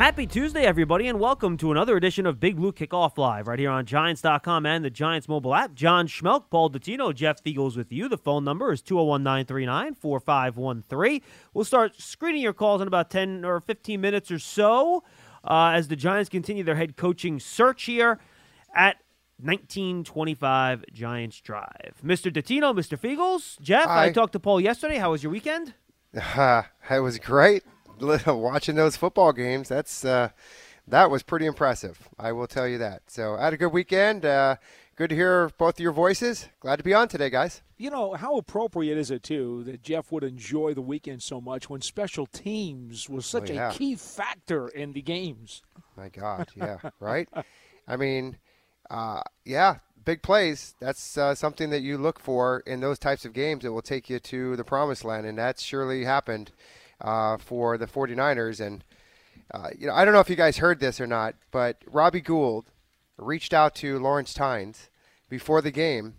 Happy Tuesday, everybody, and welcome to another edition of Big Blue Kickoff Live right here on Giants.com and the Giants mobile app. John Schmelk, Paul Dottino, Jeff Feagles with you. The phone number is 201 939 4513. We'll start screening your calls in about 10 or 15 minutes or so uh, as the Giants continue their head coaching search here at 1925 Giants Drive. Mr. Dottino, Mr. Feagles, Jeff, I talked to Paul yesterday. How was your weekend? Uh, it was great watching those football games. That's uh, that was pretty impressive. I will tell you that. So I had a good weekend. Uh, good to hear both of your voices. Glad to be on today, guys. You know, how appropriate is it, too, that Jeff would enjoy the weekend so much when special teams was such Oh, yeah. a key factor in the games? My God, yeah, right. I mean, uh, yeah, big plays. That's uh, something that you look for in those types of games that will take you to the promised land, and that's surely happened uh, for the 49ers. And uh, you know, I don't know if you guys heard this or not, but Robbie Gould reached out to Lawrence Tynes before the game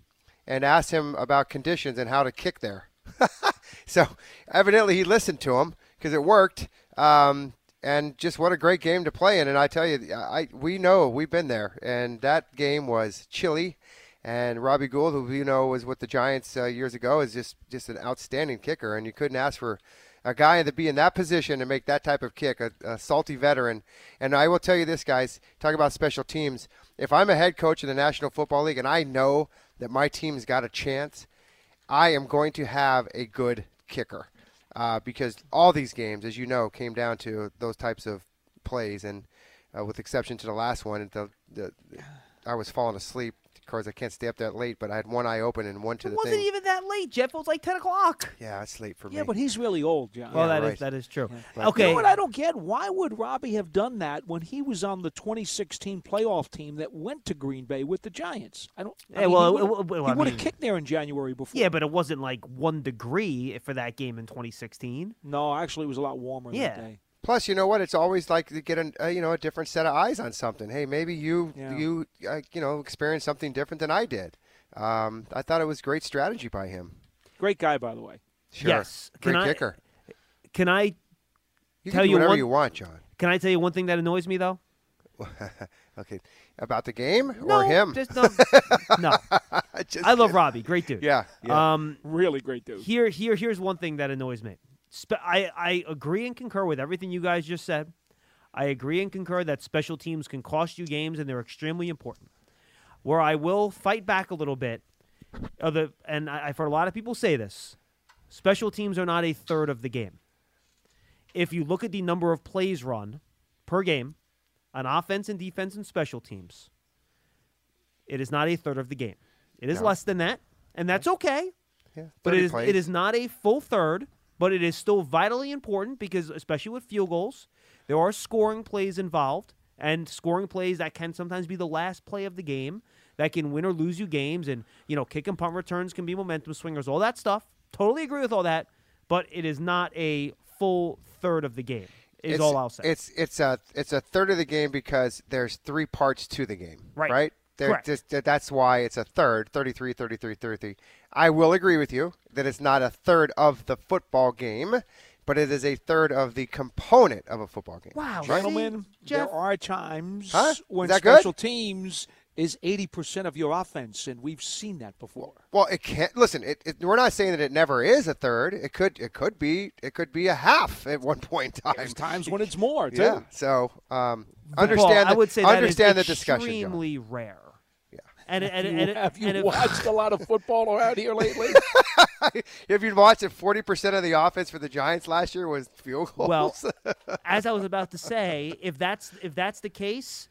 and asked him about conditions and how to kick there. so evidently he listened to him because it worked. Um, and just what a great game to play in. And I tell you, I we know we've been there, and that game was chilly. And Robbie Gould, who you know was with the Giants uh, years ago, is just just an outstanding kicker, and you couldn't ask for a guy to be in that position to make that type of kick, a, a salty veteran. And I will tell you this, guys, talk about special teams. If I'm a head coach in the National Football League and I know that my team's got a chance, I am going to have a good kicker uh, because all these games, as you know, came down to those types of plays, and uh, with exception to the last one, the, the I was falling asleep. Of course, I can't stay up that late, but I had one eye open and one to It the wasn't thing. even that late, Jeff. It was like 10 o'clock. yeah, it's late for me. Yeah, but he's really old, John. Well, that is right. that is true. Right. Okay. You know what I don't get? Why would Robbie have done that when he was on the 2016 playoff team that went to Green Bay with the Giants? I don't. I Yeah, mean, well, he it- would well, have I mean- kicked there in January before. Yeah, but it wasn't like one degree for that game in 2016. no, actually, it was a lot warmer Yeah. that day. Plus, you know what? It's always like to get a uh, you know a different set of eyes on something. Hey, maybe you Yeah. you uh, you know experienced something different than I did. Um, I thought it was great strategy by him. Great guy, by the way. Sure. Yes. Can Great I- kicker. Can I You tell can do you whatever one- you want, John. can I tell you one thing that annoys me though? okay. About the game No, or him? Just no. no. Just I love kidding. Robbie, great dude. Yeah. yeah. Um, Really great dude. here, here, here's one thing that annoys me. Spe- I, I agree and concur with everything you guys just said. I agree and concur that special teams can cost you games and they're extremely important. Where I will fight back a little bit, the, and I, I've heard a lot of people say this special teams are not a third of the game. If you look at the number of plays run per game on offense and defense and special teams, it is not a third of the game. It is No. less than that, and that's okay. yeah. But it is plays. it is not a full third, but it is still vitally important because especially with field goals, there are scoring plays involved and scoring plays that can sometimes be the last play of the game that can win or lose you games and you know kick and punt returns can be momentum swingers, all that stuff. Totally agree with all that, but it is not a full third of the game. Is it's, all I'll say. It's it's a it's a third of the game because there's three parts to the game. Right. Right. Correct. just- that's why it's a third, 33, 33, 33. I will agree with you that it's not a third of the football game, but it is a third of the component of a football game. wow, Gentlemen, see, Jeff, there are times Huh? when Is that good? special teams is 80% of your offense, and we've seen that before. Well, it can't. Listen, it, it, we're not saying that it never is a third. It could it could be it could be a half at one point in time. There's times when it's more, too. Yeah. So um, Paul, understand. I the, would say that is understand the discussion, John. extremely rare. Yeah. And, and, and, and, Have you and if- watched a lot of football around here lately? If you'd watched it, forty percent of the offense for the Giants last year was field goals. Well, as I was about to say, if that's if that's the case,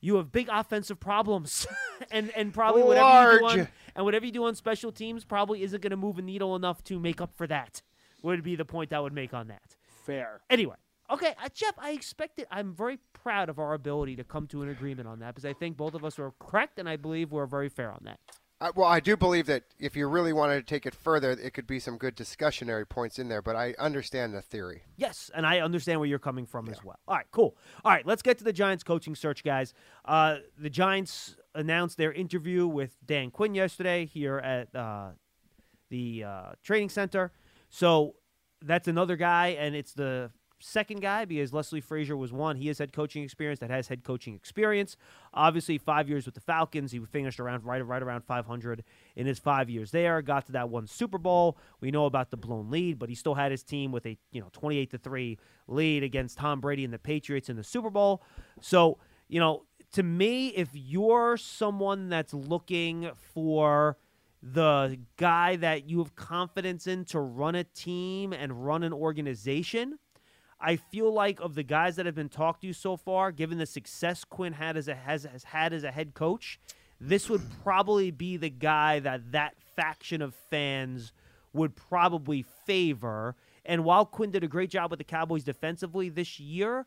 you have big offensive problems, and and probably whatever you do on and whatever you do on special teams probably isn't going to move a needle enough to make up for that. Would be the point I would make on that. Fair. Anyway, okay, uh, Jeff, I expected. It. I'm very proud of our ability to come to an agreement on that because I think both of us were correct, and I believe we're very fair on that. I, well, I do believe that if you really wanted to take it further, it could be some good discussionary points in there. But I understand the theory. Yes, and I understand where you're coming from as well. All right, cool. All right, let's get to the Giants coaching search, guys. Uh, the Giants announced their interview with Dan Quinn yesterday here at uh, the uh, training center. So that's another guy, and it's the second guy because Leslie Frazier was one. He has head coaching experience that has head coaching experience. Obviously, five years with the Falcons. He finished around right, right around 500 in his five years there. Got to that one Super Bowl. We know about the blown lead, but he still had his team with a you know 28 to three lead against Tom Brady and the Patriots in the Super Bowl. So you know, to me, if you're someone that's looking for the guy that you have confidence in to run a team and run an organization. I feel like of the guys that have been talked to so far, given the success Quinn had as a has, has had as a head coach, this would probably be the guy that that faction of fans would probably favor. And while Quinn did a great job with the Cowboys defensively this year,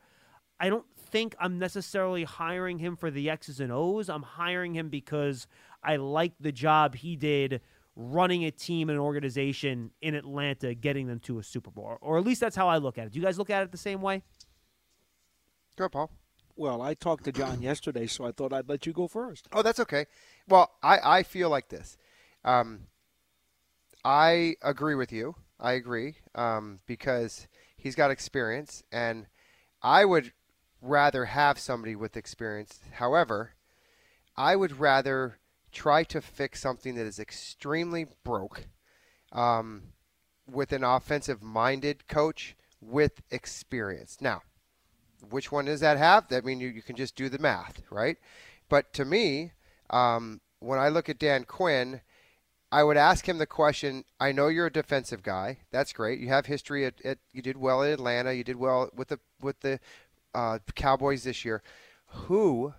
I don't think I'm necessarily hiring him for the X's and O's. I'm hiring him because I like the job he did running a team and an organization in Atlanta, getting them to a Super Bowl. Or at least that's how I look at it. Do you guys look at it the same way? Go, Paul. Well, I talked to John yesterday, so I thought I'd let you go first. Oh, that's okay. Well, I, I feel like this. Um, I agree with you. I agree um, because he's got experience, and I would rather have somebody with experience. However, I would rather try to fix something that is extremely broke um, with an offensive minded coach with experience. Now, which one does that have? I mean, you, you can just do the math, right? But to me, um, when I look at Dan Quinn, I would ask him the question. I know you're a defensive guy. That's great. You have history at, at you did well in Atlanta. You did well with the with the uh, Cowboys this year. Who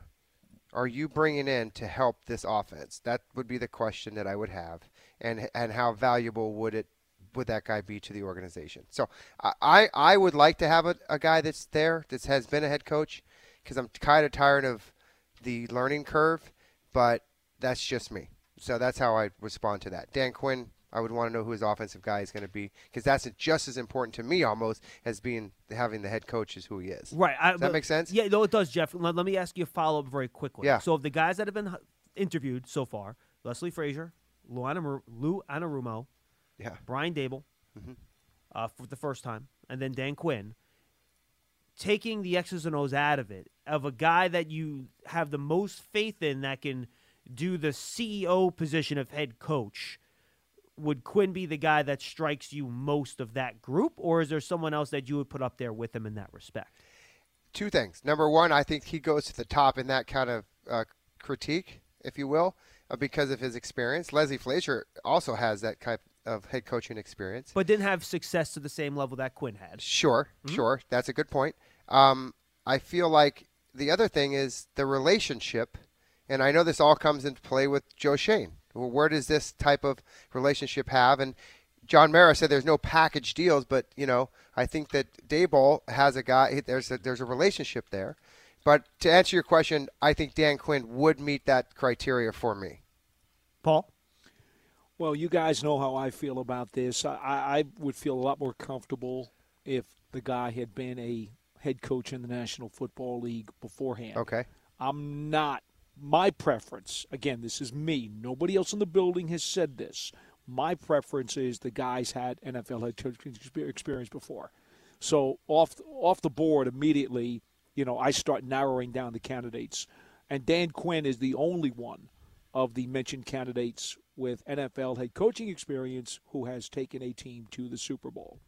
are you bringing in to help this offense? That would be the question that I would have, and and how valuable would it would that guy be to the organization? So I I would like to have a, a guy that's there that has been a head coach because I'm kind of tired of the learning curve, but that's just me. So that's how I respond to that. Dan Quinn, I would want to know who his offensive guy is going to be because that's just as important to me almost as being having the head coach is who he is. Right. I, Does that make sense? Yeah, no, it does, Jeff. Let, let me ask you a follow up very quickly. Yeah. So, of the guys that have been interviewed so far, Leslie Frazier, Lou, Anamur- Lou Anarumo, Yeah. Brian Daboll Mm-hmm. uh, for the first time, and then Dan Quinn. Taking the X's and O's out of it, of a guy that you have the most faith in that can do the CEO position of head coach, would Quinn be the guy that strikes you most of that group, or is there someone else that you would put up there with him in that respect? two things. Number one, I think he goes to the top in that kind of uh, critique, if you will, uh, because of his experience. Leslie Frazier also has that type of head coaching experience. But didn't have success to the same level that Quinn had. Sure, sure, that's a good point. Um, I feel like the other thing is the relationship, and I know this all comes into play with Joe Schoen. Well, where does this type of relationship have? And John Mara said there's no package deals, but you know I think that Daboll has a guy. There's a, there's a relationship there. But to answer your question, I think Dan Quinn would meet that criteria for me. Paul? Well, you guys know how I feel about this. I, I would feel a lot more comfortable if the guy had been a head coach in the National Football League beforehand. Okay. I'm not. My preference, again, this is me. Nobody else in the building has said this. My preference is the guys had NFL head coaching experience before. So off off the board immediately, you know, I start narrowing down the candidates, and Dan Quinn is the only one of the mentioned candidates with NFL head coaching experience who has taken a team to the Super Bowl.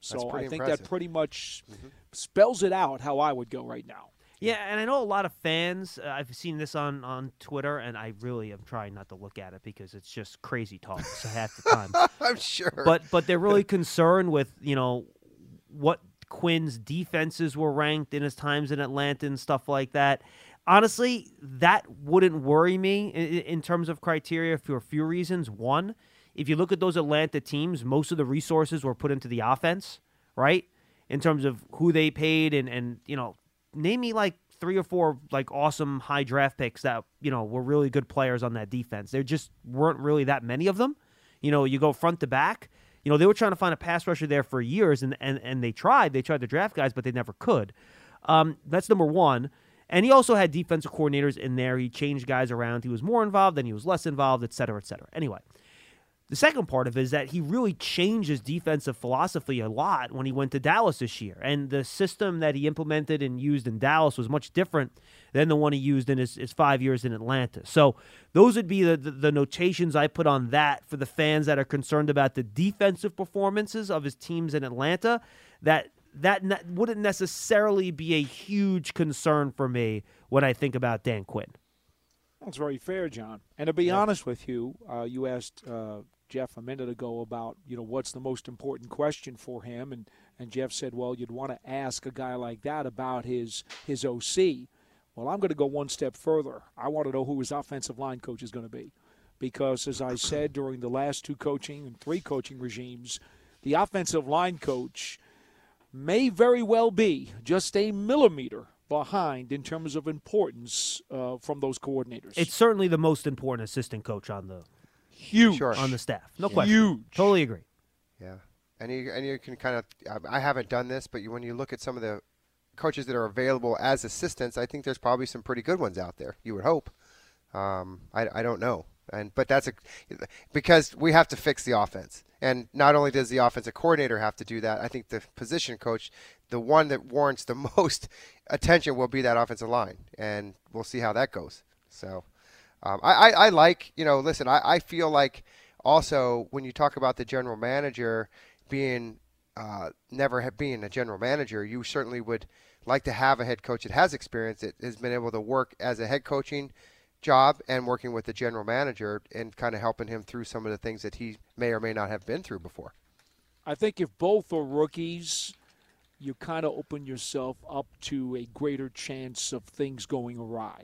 So I think impressive. that pretty much mm-hmm. spells it out how I would go right now. Yeah, and I know a lot of fans. Uh, I've seen this on, on Twitter, and I really am trying not to look at it because it's just crazy talk so half the time. I'm sure. but but they're really concerned with you know what Quinn's defenses were ranked in his times in Atlanta and stuff like that. Honestly, that wouldn't worry me in, in terms of criteria for a few reasons. One, if you look at those Atlanta teams, most of the resources were put into the offense, right? In terms of who they paid and and you know, name me like three or four like awesome high draft picks that you know were really good players on that defense. There just weren't really that many of them. You know, you go front to back. You know, they were trying to find a pass rusher there for years, and and and they tried. They tried to draft guys, but they never could. Um, that's number one. And he also had defensive coordinators in there. He changed guys around. He was more involved, then he was less involved, et cetera, et cetera. Anyway, the second part of it is that he really changed his defensive philosophy a lot when he went to Dallas this year. And the system that he implemented and used in Dallas was much different than the one he used in his, his five years in Atlanta. So those would be the, the, the notations I put on that for the fans that are concerned about the defensive performances of his teams in Atlanta. That that ne- wouldn't necessarily be a huge concern for me when I think about Dan Quinn. That's very fair, John. And to be honest with you, uh, you asked uh, Jeff a minute ago about you know what's the most important question for him, and and Jeff said, well, you'd want to ask a guy like that about his his OC. Well, I'm going to go one step further. I want to know who his offensive line coach is going to be, because as I said during the last two coaching and three coaching regimes, the offensive line coach may very well be just a millimeter behind in terms of importance uh, from those coordinators. It's certainly the most important assistant coach on the huge Sure. on the staff. No question. Huge. Totally agree. Yeah, and you and you can kind of. I haven't done this, but you, when you look at some of the coaches that are available as assistants, I think there's probably some pretty good ones out there. You would hope. Um, I, I don't know, and but that's a because we have to fix the offense, and not only does the offensive coordinator have to do that, I think the position coach, the one that warrants the most attention, will be that offensive line, and we'll see how that goes. So, um, I, I, I like you know, listen, I, I feel like also when you talk about the general manager being uh, never been a general manager, you certainly would like to have a head coach that has experience that has been able to work as a head coaching job and working with the general manager and kind of helping him through some of the things that he may or may not have been through before. I think if both are rookies, you kind of open yourself up to a greater chance of things going awry.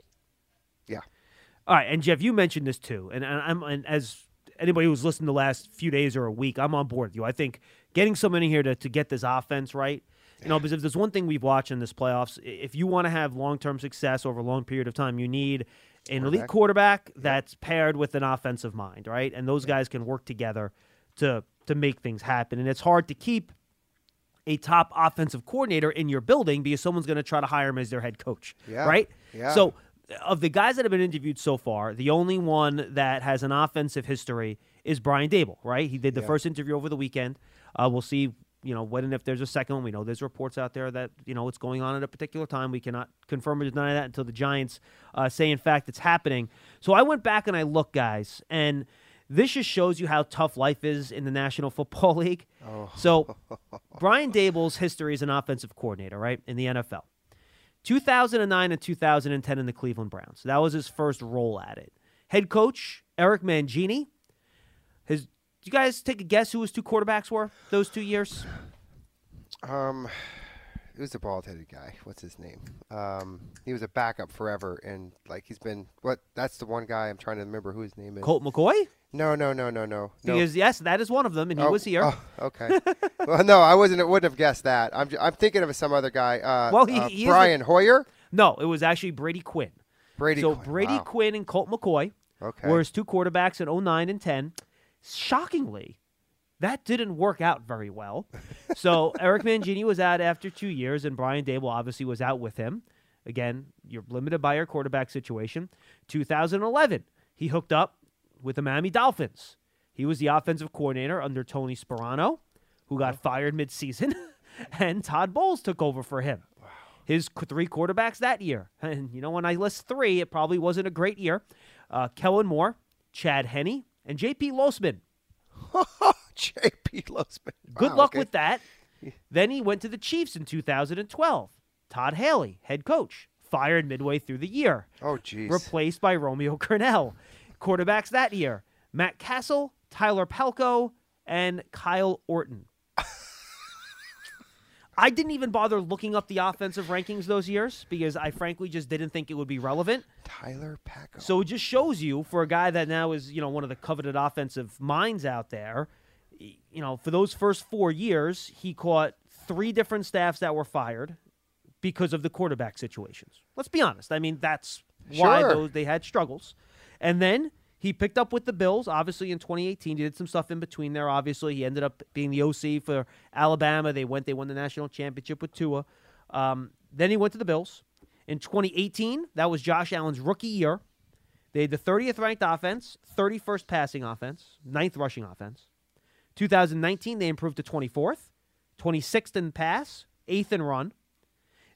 All right, and Jeff, you mentioned this too, and, and I'm and as anybody who's listened the last few days or a week, I'm on board with you. I think getting someone in here to, to get this offense right, you know, because if there's one thing we've watched in this playoffs, if you want to have long term success over a long period of time, you need an elite quarterback that's paired with an offensive mind, right? And those guys can work together to to make things happen. And it's hard to keep a top offensive coordinator in your building because someone's going to try to hire him as their head coach, Yeah. right? Yeah. So, of the guys that have been interviewed so far, the only one that has an offensive history is Brian Daboll, right? He did the Yeah. first interview over the weekend. Uh, we'll see, you know, when and if there's a second one. We know there's reports out there that you know it's going on at a particular time. We cannot confirm or deny that until the Giants uh, say, in fact, it's happening. So I went back and I looked, guys, and this just shows you how tough life is in the National Football League. So Brian Daboll's history as an offensive coordinator, right, in the NFL. 2009 and 2010 in the Cleveland Browns. That was his first role at it. Head coach Eric Mangini. His, you guys take a guess who his two quarterbacks were those two years? Um, it was the bald-headed guy? What's his name? Um, he was a backup forever, and like he's been what? That's the one guy I'm trying to remember who his name is. Colt McCoy. No, no, no, no, no. no. Because yes, that is one of them, and he Oh, was here. oh, okay. well, no, I wasn't. Wouldn't have guessed that. I'm. I'm thinking of some other guy. Uh, Well, he- uh, he Brian Hoyer. No, it was actually Brady Quinn. Brady. so Quinn. Brady Wow. Quinn and Colt McCoy Okay. were his two quarterbacks in 09 and 10. Shockingly, that didn't work out very well. so Eric Mangini was out after two years, and Brian Daboll obviously was out with him. Again, you're limited by your quarterback situation. 2011, he hooked up with the Miami Dolphins. He was the offensive coordinator under Tony Sparano, who got fired midseason, and Todd Bowles took over for him. His three quarterbacks that year, and you know when I list three, it probably wasn't a great year. Uh, Kellen Moore, Chad Henne, and J.P. Losman. J.P. Losman. Good Wow, luck okay. with that. Then he went to the Chiefs in 2012. Todd Haley, head coach, fired midway through the year. Oh, jeez. Replaced by Romeo Crennel. Quarterbacks that year Matt Cassel, Tyler Palko, and Kyle Orton. I didn't even bother looking up the offensive rankings those years because I frankly just didn't think it would be relevant. Tyler Palko. So it just shows you for a guy that now is, you know, one of the coveted offensive minds out there, you know, for those first 4 years, he caught three different staffs that were fired, because of the quarterback situations. Let's be honest. I mean, that's why Sure. those they had struggles. And then he picked up with the Bills, obviously in 2018. He did some stuff in between there. Obviously, he ended up being the OC for Alabama. They went, they won the national championship with Tua. Um, then he went to the Bills. In 2018, that was Josh Allen's rookie year. They had the 30th ranked offense, 31st passing offense, 9th rushing offense. 2019, they improved to 24th, 26th in pass, 8th in run.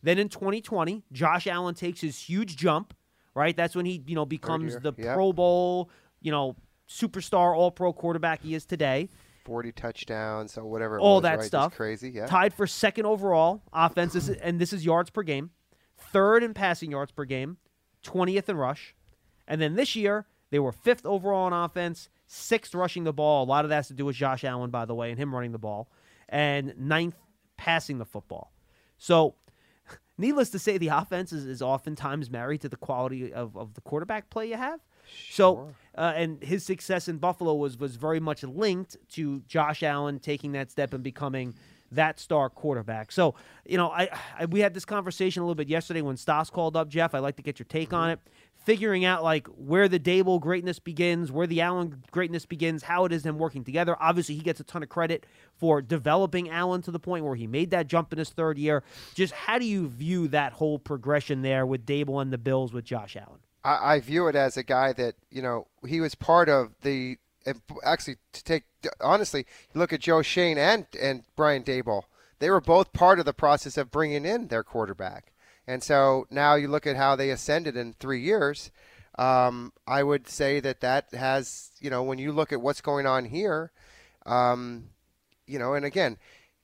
Then in 2020, Josh Allen takes his huge jump, right? That's when he, you know, becomes the yep. Pro Bowl, you know, superstar all pro quarterback he is today. 40 touchdowns or whatever. It all was, that right? Just stuff. crazy. Yeah. Tied for second overall offense, This is- and this is yards per game. Third in passing yards per game, 20th in rush. And then this year, they were fifth overall on offense, sixth rushing the ball. A lot of that has to do with Josh Allen, by the way, and him running the ball, and ninth passing the football. So, needless to say, the offense is, is oftentimes married to the quality of, of the quarterback play you have. So, uh, and his success in Buffalo was was very much linked to Josh Allen taking that step and becoming that star quarterback. So, you know, I, I we had this conversation a little bit yesterday when Stas called up Jeff. I'd like to get your take on it, figuring out like where the Daboll greatness begins, where the Allen greatness begins, how it is them working together. Obviously, he gets a ton of credit for developing Allen to the point where he made that jump in his third year. Just how do you view that whole progression there with Daboll and the Bills with Josh Allen? I, I view it as a guy that you know he was part of the actually to take honestly look at Joe Schoen and and Brian Daboll they were both part of the process of bringing in their quarterback and so now you look at how they ascended in three years um, I would say that that has you know when you look at what's going on here um, you know and again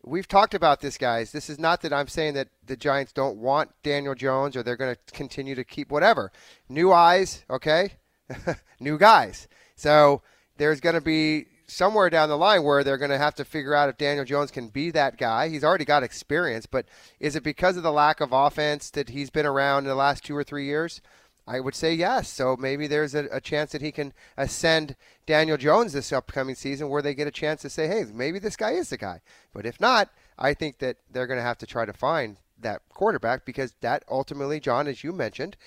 we've talked about this, guys. This is not that I'm saying that the Giants don't want Daniel Jones or they're going to continue to keep whatever. New eyes, okay? New guys. So there's going to be somewhere down the line where they're going to have to figure out if Daniel Jones can be that guy. He's already got experience, but is it because of the lack of offense that he's been around in the last two or three years? I would say yes. So maybe there's a, a chance that he can ascend Daniel Jones this upcoming season where they get a chance to say, hey, maybe this guy is the guy. But if not, I think that they're going to have to try to find that quarterback because that ultimately, John, as you mentioned,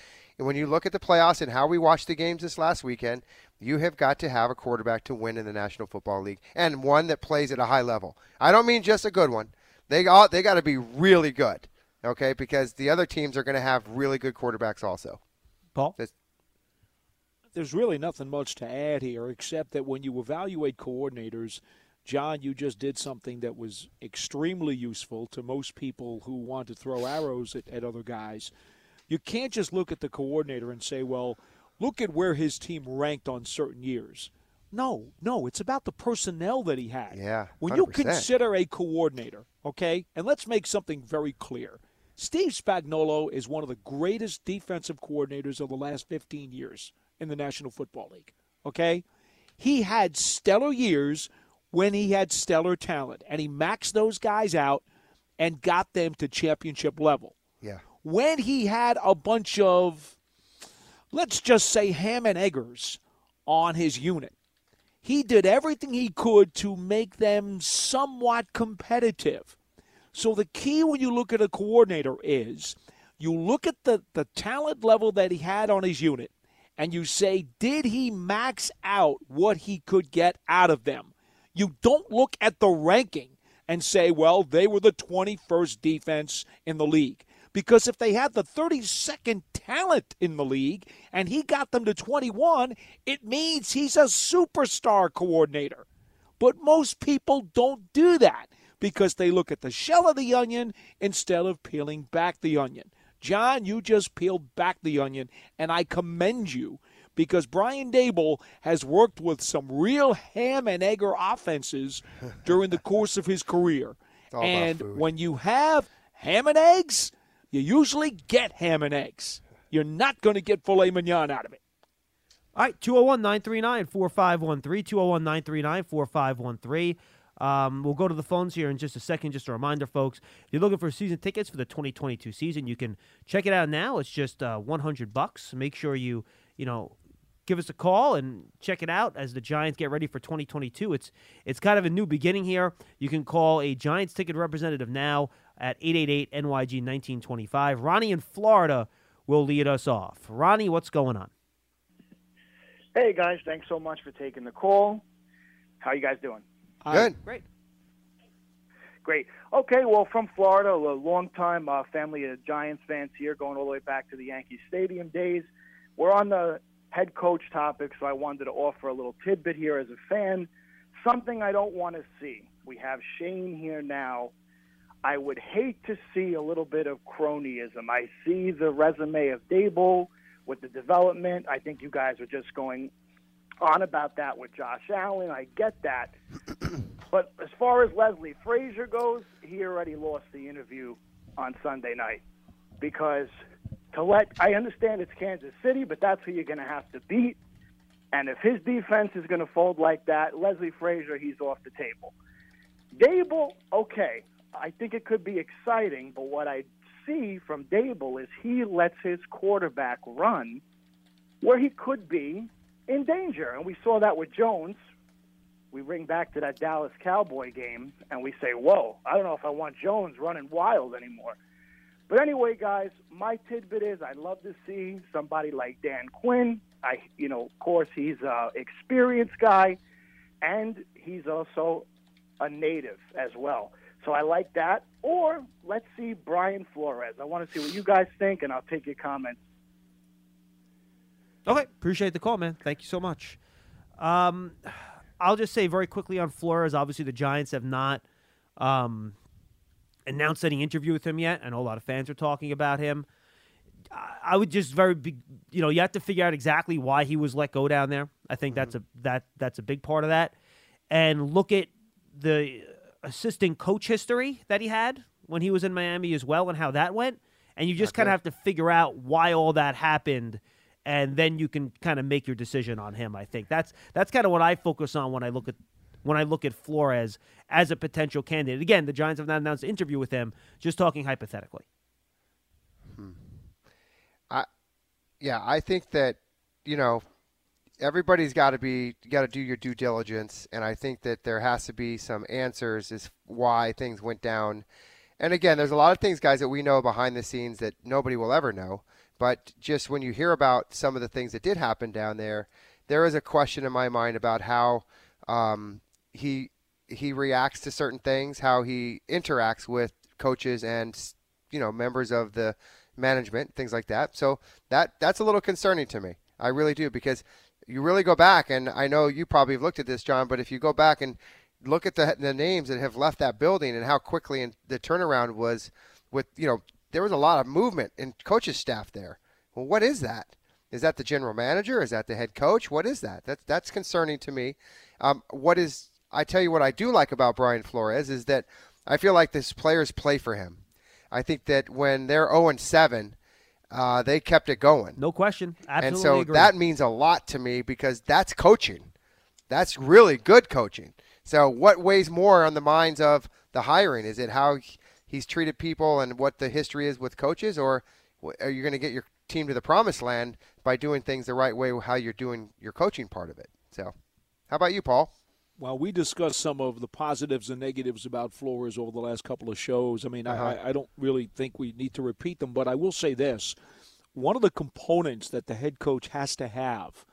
when you look at the playoffs and how we watched the games this last weekend, you have got to have a quarterback to win in the National Football League and one that plays at a high level. I don't mean just a good one. They got, they got to be really good, okay? Because the other teams are going to have really good quarterbacks also. Paul? That's- there's really nothing much to add here except that when you evaluate coordinators, John, you just did something that was extremely useful to most people who want to throw arrows at, at other guys. You can't just look at the coordinator and say, well, look at where his team ranked on certain years. No, no, it's about the personnel that he had. Yeah, When you consider a coordinator, okay, and let's make something very clear. Steve Spagnuolo is one of the greatest defensive coordinators of the last 15 years in the National Football League. Okay? He had stellar years when he had stellar talent, and he maxed those guys out and got them to championship level. Yeah. When he had a bunch of, let's just say, ham and eggers on his unit, he did everything he could to make them somewhat competitive. So the key when you look at a coordinator is you look at the, the talent level that he had on his unit and you say, did he max out what he could get out of them? You don't look at the ranking and say, well, they were the 21st defense in the league. Because if they had the 32nd talent in the league and he got them to 21, it means he's a superstar coordinator. But most people don't do that because they look at the shell of the onion instead of peeling back the onion. John, you just peeled back the onion, and I commend you because Brian Daboll has worked with some real ham and egger offenses during the course of his career. And when you have ham and eggs, you usually get ham and eggs. You're not going to get filet mignon out of it. All right, 201 939 4513. 201 939 4513. Um, we'll go to the phones here in just a second. Just a reminder, folks, if you're looking for season tickets for the 2022 season, you can check it out now. It's just uh, 100 bucks. Make sure you, you know, give us a call and check it out as the Giants get ready for 2022. It's it's kind of a new beginning here. You can call a Giants ticket representative now. At 888 NYG 1925. Ronnie in Florida will lead us off. Ronnie, what's going on? Hey guys, thanks so much for taking the call. How you guys doing? Good. Great. Great. Okay, well, from Florida, a long-time uh, family of Giants fans here, going all the way back to the Yankee Stadium days. We're on the head coach topic, so I wanted to offer a little tidbit here as a fan. Something I don't want to see. We have Schoen here now. I would hate to see a little bit of cronyism. I see the resume of Daboll with the development. I think you guys are just going on about that with Josh Allen. I get that. but as far as Leslie Frazier goes, he already lost the interview on Sunday night because to let I understand it's Kansas City, but that's who you're going to have to beat. And if his defense is going to fold like that, Leslie Frazier, he's off the table. Daboll, okay, I think it could be exciting, but what I see from Daboll is he lets his quarterback run where he could be in danger. And we saw that with Jones. We ring back to that Dallas Cowboy game and we say, whoa, I don't know if I want Jones running wild anymore. But anyway, guys, my tidbit is I'd love to see somebody like Dan Quinn. I, you know, of course, he's a experienced guy, and he's also a native as well. So I like that. Or let's see Brian Flores. I want to see what you guys think, and I'll take your comments. Okay, appreciate the call, man. Thank you so much. Um, I'll just say very quickly on Flores. Obviously, the Giants have not um, announced any interview with him yet. I know a lot of fans are talking about him. I would just very, big, you know, you have to figure out exactly why he was let go down there. I think that's a that that's a big part of that, and look at the assistant coach history that he had when he was in Miami as well, and how that went. And you just kind of have to figure out why all that happened, and then you can kind of make your decision on him. I think that's that's kind of what I focus on when I look at when I look at Flores as a potential candidate. Again, the Giants have not announced an interview with him. Just talking hypothetically. Hmm. I, yeah, I think that you know everybody's got to be got to do your due diligence, and I think that there has to be some answers as why things went down. And again, there's a lot of things, guys, that we know behind the scenes that nobody will ever know. But just when you hear about some of the things that did happen down there, there is a question in my mind about how um, he he reacts to certain things, how he interacts with coaches and you know members of the management, things like that. So that that's a little concerning to me. I really do because you really go back, and I know you probably have looked at this, John. But if you go back and look at the the names that have left that building and how quickly the turnaround was, with you know there was a lot of movement in coaches staff there. Well, what is that? Is that the general manager? Is that the head coach? What is that? That's that's concerning to me. Um, what is I tell you what I do like about Brian Flores is that I feel like this players play for him. I think that when they're 0 and 7, uh, they kept it going. No question. Absolutely and so agree. that means a lot to me because that's coaching. That's really good coaching. So what weighs more on the minds of the hiring? Is it how he's treated people and what the history is with coaches, or are you going to get your team to the promised land by doing things the right way? How you're doing your coaching part of it. So, how about you, Paul? Well, we discussed some of the positives and negatives about Flores over the last couple of shows. I mean, Uh-huh. I, I don't really think we need to repeat them, but I will say this. One of the components that the head coach has to have,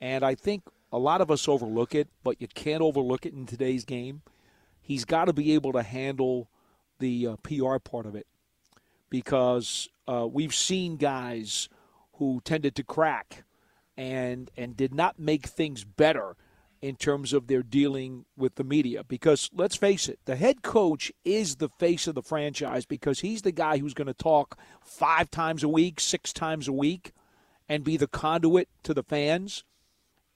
and I think a lot of us overlook it, but you can't overlook it in today's game, he's got to be able to handle the uh, PR part of it because uh, we've seen guys who tended to crack and and did not make things better in terms of their dealing with the media. Because let's face it, the head coach is the face of the franchise because he's the guy who's going to talk five times a week, six times a week, and be the conduit to the fans.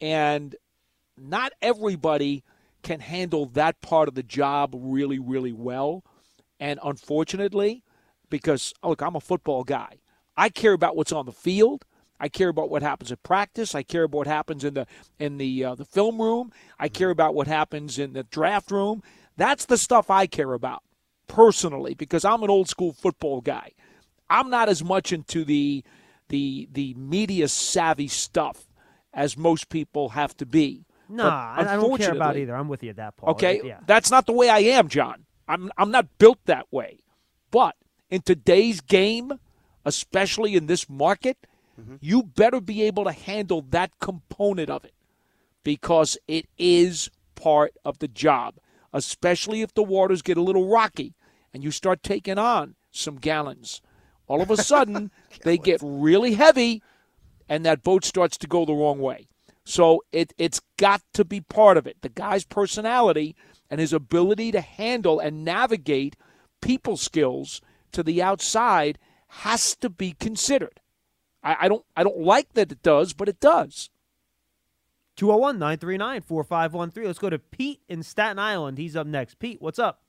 And not everybody can handle that part of the job really, really well. And unfortunately, because look, I'm a football guy. I care about what's on the field. I care about what happens at practice. I care about what happens in the in the uh, the film room. I care about what happens in the draft room. That's the stuff I care about personally because I'm an old school football guy. I'm not as much into the the the media savvy stuff as most people have to be. No, But I, I don't care about either. I'm with you at that, Paul. Okay, Yeah. that's not the way I am, John. I'm I'm not built that way. But in today's game, especially in this market, Mm-hmm. you better be able to handle that component of it because it is part of the job, especially if the waters get a little rocky and you start taking on some gallons. All of a sudden, they get really heavy and that boat starts to go the wrong way. So it, it's got to be part of it. The guy's personality and his ability to handle and navigate people skills to the outside has to be considered. I, I don't I don't like that it does, but it does. 201 939 4513. Let's go to Pete in Staten Island. He's up next. Pete, what's up?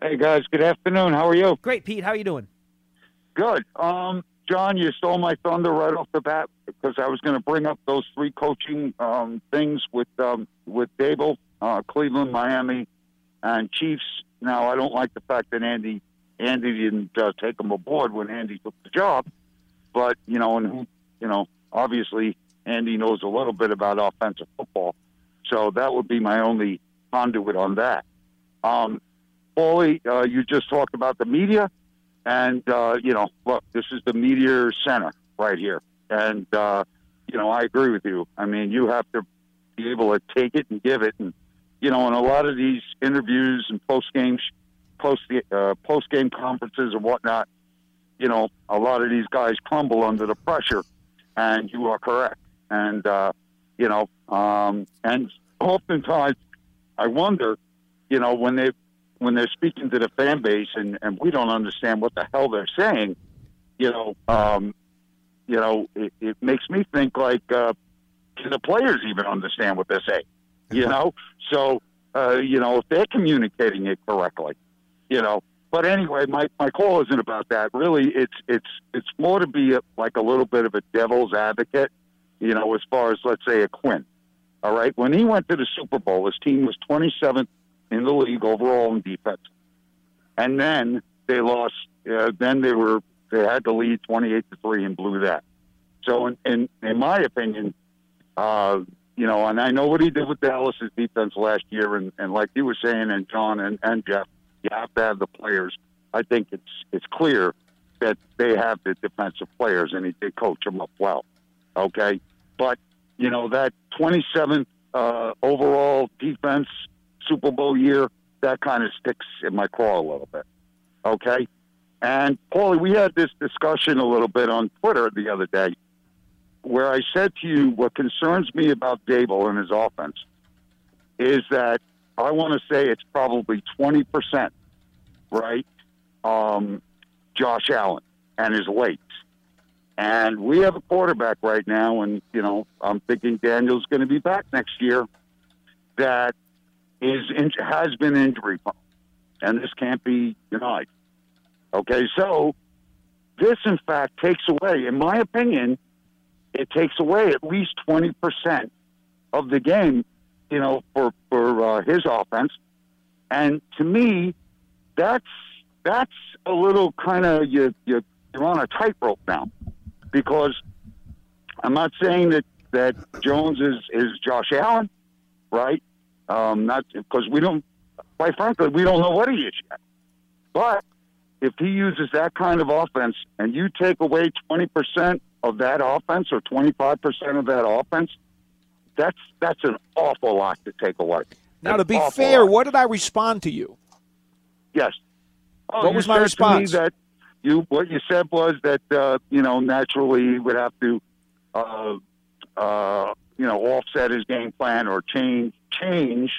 Hey guys, good afternoon. How are you? Great, Pete. How are you doing? Good. Um, John, you stole my thunder right off the bat because I was going to bring up those three coaching um, things with um, with Daboll, uh, Cleveland, Miami, and Chiefs. Now, I don't like the fact that Andy Andy didn't uh, take him aboard when Andy took the job, but you know, and who- you know, obviously Andy knows a little bit about offensive football, so that would be my only conduit on that. Um, Paulie, uh, you just talked about the media. And, uh, you know, look, this is the media center right here. And, uh, you know, I agree with you. I mean, you have to be able to take it and give it. And, you know, in a lot of these interviews and post games, post, uh, post game conferences and whatnot, you know, a lot of these guys crumble under the pressure. And you are correct. And, uh, you know, um, and oftentimes I wonder, you know, when they when they're speaking to the fan base and, and we don't understand what the hell they're saying, you know, um, you know, it, it makes me think like, uh, can the players even understand what they're saying? You know, so uh, you know if they're communicating it correctly, you know. But anyway, my my call isn't about that. Really, it's it's it's more to be a, like a little bit of a devil's advocate, you know, as far as let's say a Quinn. All right, when he went to the Super Bowl, his team was 27th in the league overall in defense, and then they lost. Uh, then they were they had to lead 28 to three and blew that. So, in in, in my opinion, uh, you know, and I know what he did with Dallas's defense last year, and, and like you were saying, and John and, and Jeff, you have to have the players. I think it's it's clear that they have the defensive players, and he did coach them up well. Okay, but you know that 27th uh, overall defense Super Bowl year that kind of sticks in my craw a little bit. Okay, and Paulie, we had this discussion a little bit on Twitter the other day, where I said to you, what concerns me about Daboll and his offense is that I want to say it's probably 20 percent, right? Um, Josh Allen and his legs. And we have a quarterback right now, and you know I'm thinking Daniel's going to be back next year. That is in, has been injury prone, and this can't be denied. Okay, so this in fact takes away, in my opinion, it takes away at least twenty percent of the game, you know, for for uh, his offense. And to me, that's that's a little kind of you you you're on a tightrope now, because I'm not saying that that Jones is is Josh Allen, right? Um, not because we don't, quite frankly, we don't know what he is yet. But if he uses that kind of offense, and you take away twenty percent of that offense or twenty five percent of that offense, that's that's an awful lot to take away. Now, An to be fair, lot. what did I respond to you? Yes. Oh, What was my response? That you what you said was that uh, you know naturally he would have to uh, uh, you know offset his game plan or change change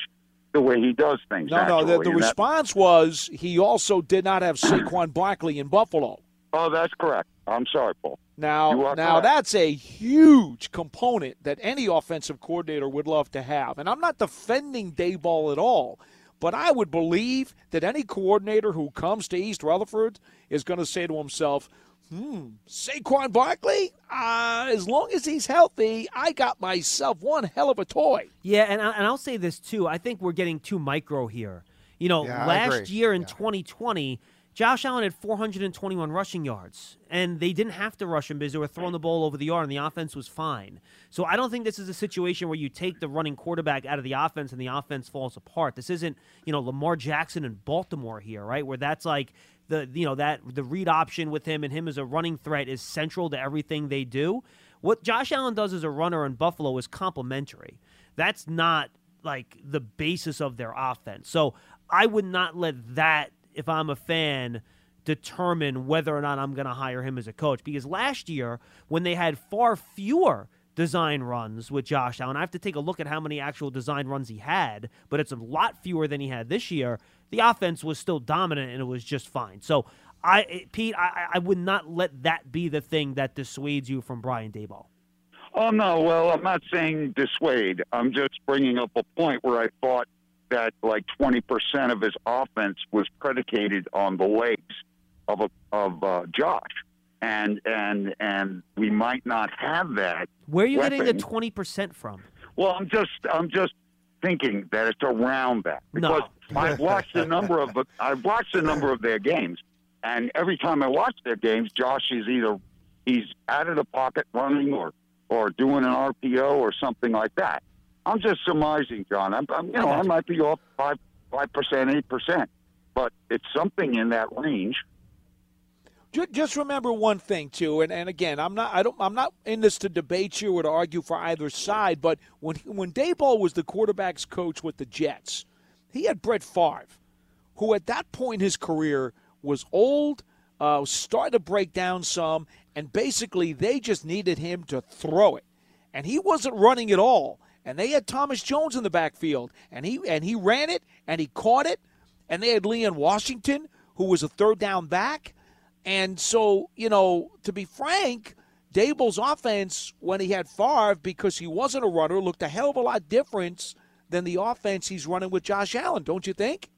the way he does things. No, no. The, the response was he also did not have Saquon Barkley in Buffalo. Oh, that's correct. I'm sorry, Paul. Now, now correct. that's a huge component that any offensive coordinator would love to have. And I'm not defending Daboll at all, but I would believe that any coordinator who comes to East Rutherford is going to say to himself, "Hmm, Saquon Barkley, uh, as long as he's healthy, I got myself one hell of a toy." Yeah, and, I, and I'll say this too. I think we're getting too micro here. You know, Yeah, last year in Yeah. 2020, Josh Allen had 421 rushing yards, and they didn't have to rush him because they were throwing the ball over the yard, and the offense was fine. So I don't think this is a situation where you take the running quarterback out of the offense and the offense falls apart. This isn't, you know, Lamar Jackson in Baltimore here, right? Where that's like the you know that the read option with him and him as a running threat is central to everything they do. What Josh Allen does as a runner in Buffalo is complementary. That's not like the basis of their offense. So I would not let that, if I'm a fan, determine whether or not I'm going to hire him as a coach. Because last year, when they had far fewer design runs with Josh Allen, I have to take a look at how many actual design runs he had, but it's a lot fewer than he had this year. The offense was still dominant and it was just fine. So I, eh, Pete, I, I would not let that be the thing that dissuades you from Brian Daboll. Oh no, well, I'm not saying dissuade. I'm just bringing up a point where I thought that like 20% of his offense was predicated on the legs of a, of uh, Josh, and and and we might not have that. Where are you weapon. getting the 20% from? Well, I'm just I'm just thinking that it's around that because No. I've watched a number of I've watched a number of their games, and every time I watch their games, Josh is either he's out of the pocket running or or doing an RPO or something like that. I'm just surmising, John. I'm, I'm you know I might be off five five percent, eight percent, but it's something in that range. Just remember one thing too, and, and again, I'm not I don't I'm not in this to debate you or to argue for either side. But when when Daboll was the quarterbacks coach with the Jets, he had Brett Favre, who at that point in his career was old, uh, started to break down some, and basically they just needed him to throw it, and he wasn't running at all. And they had Thomas Jones in the backfield, and he and he ran it and he caught it, and they had Leon Washington, who was a third down back. And so, you know, to be frank, Daboll's offense, when he had Favre, because he wasn't a runner, looked a hell of a lot different than the offense he's running with Josh Allen, don't you think?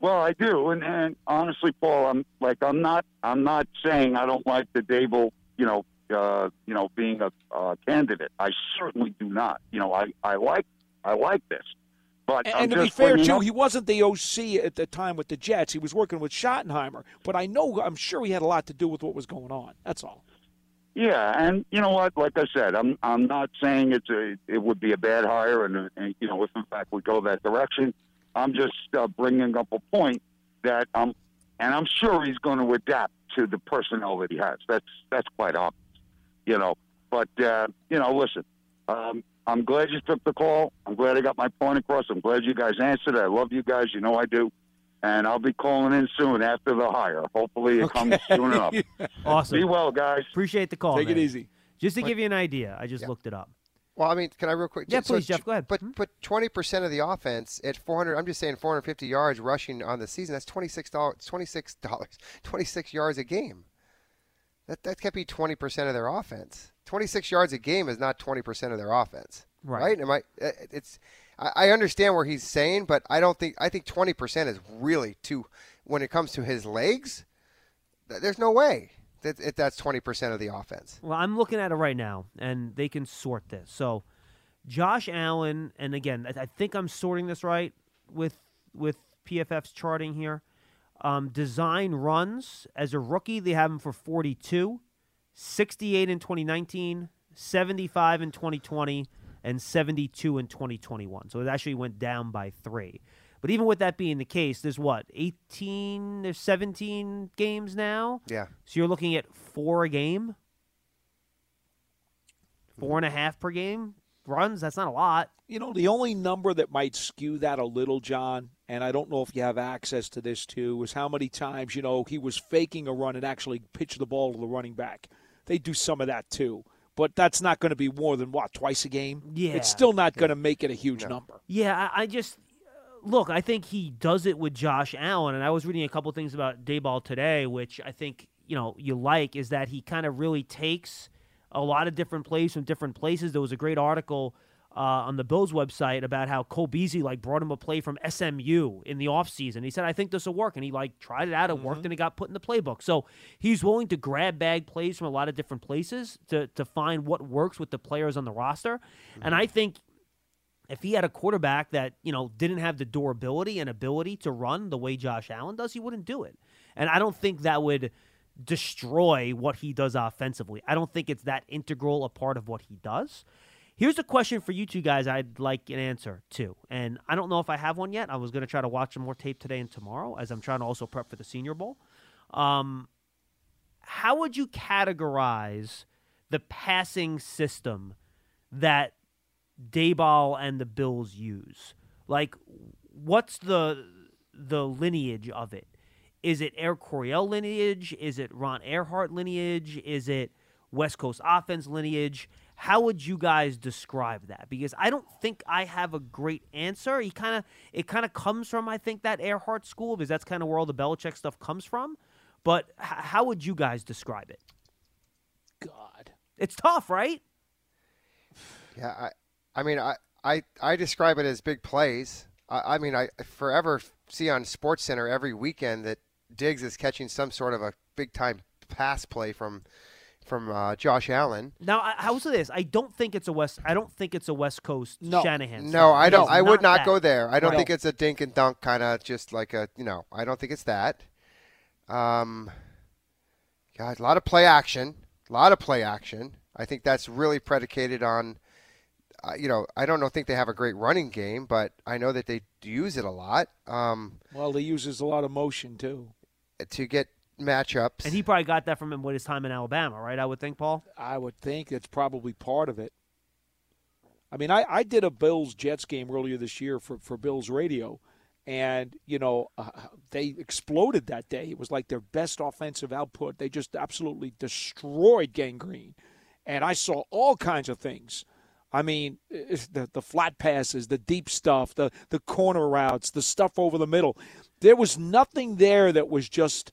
Well, I do, and, and honestly, Paul, I'm like I'm not I'm not saying I don't like the Dable, you know, uh, you know, being a uh, candidate. I certainly do not. You know, I, I like I like this, but And, and to be fair, too, up- he wasn't the OC at the time with the Jets. He was working with Schottenheimer. But I know, I'm sure he had a lot to do with what was going on. That's all. Yeah, and you know what? Like I said, I'm I'm not saying it's a it would be a bad hire, and, and you know if in fact we go that direction, I'm just uh, bringing up a point that um, and I'm sure he's going to adapt to the personnel that he has. That's that's quite obvious, you know. But uh, you know, listen, um, I'm glad you took the call. I'm glad I got my point across. I'm glad you guys answered. I love you guys. You know I do. And I'll be calling in soon after the hire. Hopefully it comes soon enough. Awesome. Be well, guys. Appreciate the call. Take it easy. Just to give you an idea, I just Yeah. looked it up. Well, I mean, can I real quick? Yeah, so please, Jeff, go ahead. But but twenty percent of the offense at four hundred. I'm just saying, four hundred fifty yards rushing on the season. That's twenty six dollars. Twenty six dollars. Twenty six yards a game. That that can't be twenty percent of their offense. Twenty six yards a game is not twenty percent of their offense. Right. Am I? uh, It's. I understand where he's saying, but I don't think. I think twenty percent is really too. When it comes to his legs, th- there's no way that that that's twenty percent of the offense. Well, I'm looking at it right now, and they can sort this. So, Josh Allen, and again, I, I think I'm sorting this right with with PFF's charting here. Um, design runs as a rookie, they have him for 42, 68 in 2019, 75 in 2020, and 72 in 2021. So it actually went down by three. But even with that being the case, there's what 18, there's 17 games now. Yeah. So you're looking at four a game, four and a half per game runs. That's not a lot. You know, the only number that might skew that a little, John, and I don't know if you have access to this too, is how many times, you know, he was faking a run and actually pitched the ball to the running back. They do some of that too. But that's not going to be more than what, twice a game? Yeah. It's still not going to make it a huge number. Yeah, I, I just uh, look. I think he does it with Josh Allen, and I was reading a couple things about Daboll today, which I think you know you like is that he kind of really takes a lot of different plays from different places. There was a great article uh, on the Bills website about how Cole Beasley like brought him a play from SMU in the offseason. He said, I think this will work. And he like tried it out, it worked, and it got put in the playbook. So he's willing to grab bag plays from a lot of different places to, to find what works with the players on the roster. And I think if he had a quarterback that, you know, didn't have the durability and ability to run the way Josh Allen does, he wouldn't do it. And I don't think that would destroy what he does offensively. I don't think it's that integral a part of what he does. Here's a question for you two guys I'd like an answer to. And I don't know if I have one yet. I was going to try to watch some more tape today and tomorrow as I'm trying to also prep for the Senior Bowl. Um, how would you categorize the passing system that Daboll and the Bills use? Like, what's the the lineage of it? Is it Air Coryell lineage? Is it Ron Erhardt lineage? Is it West Coast offense lineage? How would you guys describe that? Because I don't think I have a great answer. He kind of it kind of comes from I think that Erhardt school because that's kind of where all the Belichick stuff comes from. But h- how would you guys describe it? God, it's tough, right? Yeah, I, I mean, I, I, I describe it as big plays. I, I mean, I forever see on Sports Center every weekend that Diggs is catching some sort of a big time pass play from from uh, Josh Allen. Now, I, I will say this: I don't think it's a West. I don't think it's a West Coast No. Shanahan. No, style. I don't. I would not that. go there. I don't Right. think it's a dink and dunk kind of just like a you know. I don't think it's that. Um, God, a lot of play action. A lot of play action. I think that's really predicated on. Uh, you know, I don't know, think they have a great running game, but I know that they use it a lot um, well, he uses a lot of motion too. to get matchups. And he probably got that from him with his time in Alabama, right? I would think, Paul. I would think that's probably part of it. I mean, I, I did a Bills Jets game earlier this year for, for Bills radio, and, you know, uh, they exploded that day. It was like their best offensive output. They just absolutely destroyed Gang Green. And I saw all kinds of things. I mean, the, the flat passes, the deep stuff, the, the corner routes, the stuff over the middle. There was nothing there that was just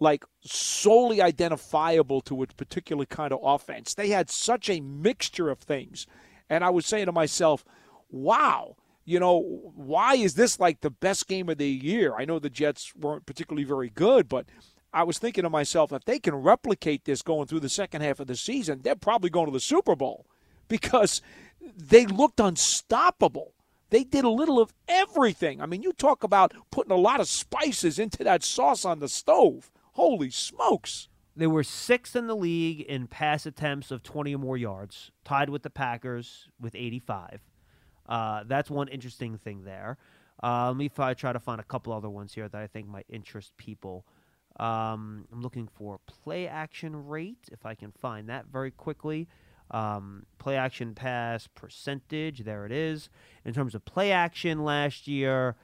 like solely identifiable to a particular kind of offense. They had such a mixture of things. And I was saying to myself, wow, you know, why is this like the best game of the year? I know the Jets weren't particularly very good, but I was thinking to myself, if they can replicate this going through the second half of the season, they're probably going to the Super Bowl because they looked unstoppable. They did a little of everything. I mean, you talk about putting a lot of spices into that sauce on the stove. Holy smokes. They were sixth in the league in pass attempts of 20 or more yards, tied with the Packers with 85. Uh, that's one interesting thing there. Uh, let me try to find a couple other ones here that I think might interest people. Um, I'm looking for play action rate, if I can find that very quickly. Um, play action pass percentage, there it is. In terms of play action last year,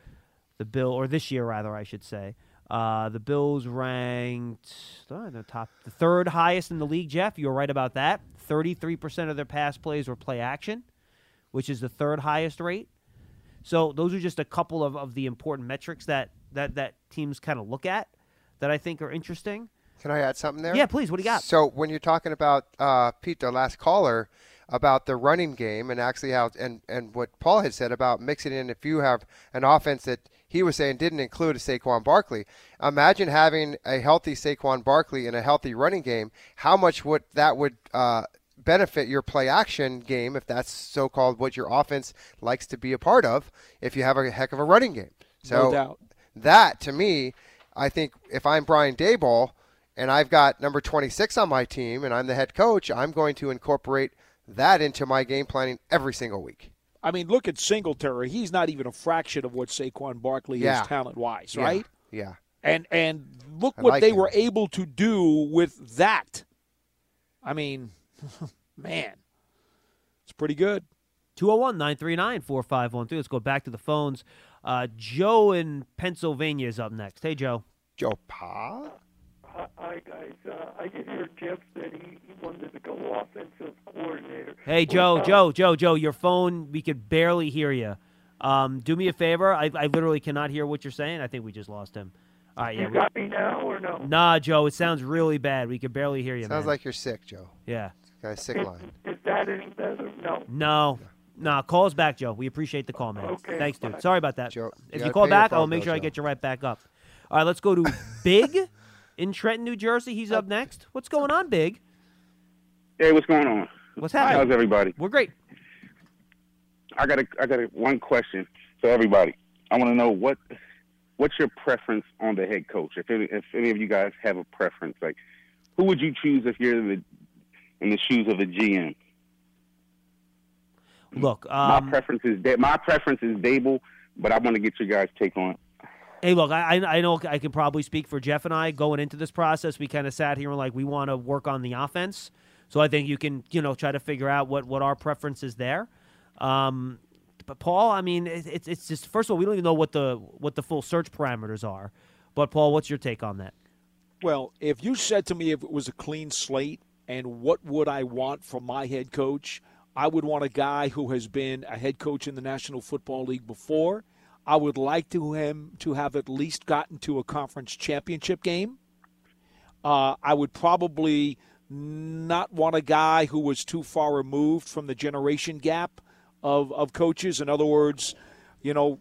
the Bill, or this year rather, I should say, uh, the Bills ranked uh, the top, the third highest in the league. Jeff, you were right about that. Thirty-three percent of their pass plays were play action, which is the third highest rate. So those are just a couple of, of the important metrics that that that teams kind of look at that I think are interesting. Can I add something there? Yeah, please. What do you got? So when you're talking about uh, Pete, the last caller, about the running game and actually how and and what Paul had said about mixing in. If you have an offense that he was saying didn't include a Saquon Barkley, imagine having a healthy Saquon Barkley in a healthy running game. How much would that would uh, benefit your play action game if that's so called what your offense likes to be a part of? If you have a heck of a running game, so No doubt. that to me, I think if I'm Brian Daboll and I've got number 26 on my team and I'm the head coach, I'm going to incorporate that into my game planning every single week. I mean, look at Singletary. He's not even a fraction of what Saquon Barkley Yeah. is talent wise, Yeah. right? Yeah. And and look I what like they him. were able to do with that. I mean, man, it's pretty good. 201 939 4513. Let's go back to the phones. Uh, Joe in Pennsylvania is up next. Hey, Joe. Joe Pa? Hi, guys. Uh, I did hear Jeff said he, he wanted to go offensive coordinator. Hey, Joe, Joe, Joe, Joe, your phone, we could barely hear you. Um, do me a favor. I, I literally cannot hear what you're saying. I think we just lost him. All right, yeah. You we- got me now or no? Nah, Joe, it sounds really bad. We could barely hear you, Sounds man. like you're sick, Joe. Yeah. Got a sick line. Is that any better? No. No. Nah, call us back, Joe. We appreciate the call, man. Okay, Thanks, dude. bye. Sorry about that. Joe, if you you call back, I'll make bill, sure I get you right back up. All right, let's go to Big in Trenton, New Jersey. He's up next. What's going on, Big? Hey, what's going on? What's happening? How's everybody? We're great. I got a I got a, one question for everybody. I want to know what what's your preference on the head coach? If any, if any of you guys have a preference, like who would you choose if you're in the in the shoes of a GM? Look, my um, preference is Da- my preference is Daboll, but I want to get your guys' take on. Hey, look, I I I know I can probably speak for Jeff and I going into this process. We kind of sat here and like we want to work on the offense, so I think you can you know try to figure out what what our preference is there. Um, but Paul, I mean, it's it's just first of all we don't even know what the what the full search parameters are. But Paul, what's your take on that? Well, if you said to me if it was a clean slate and what would I want from my head coach, I would want a guy who has been a head coach in the National Football League before. I would like to him to have at least gotten to a conference championship game. Uh, I would probably not want a guy who was too far removed from the generation gap of, of coaches. In other words, you know,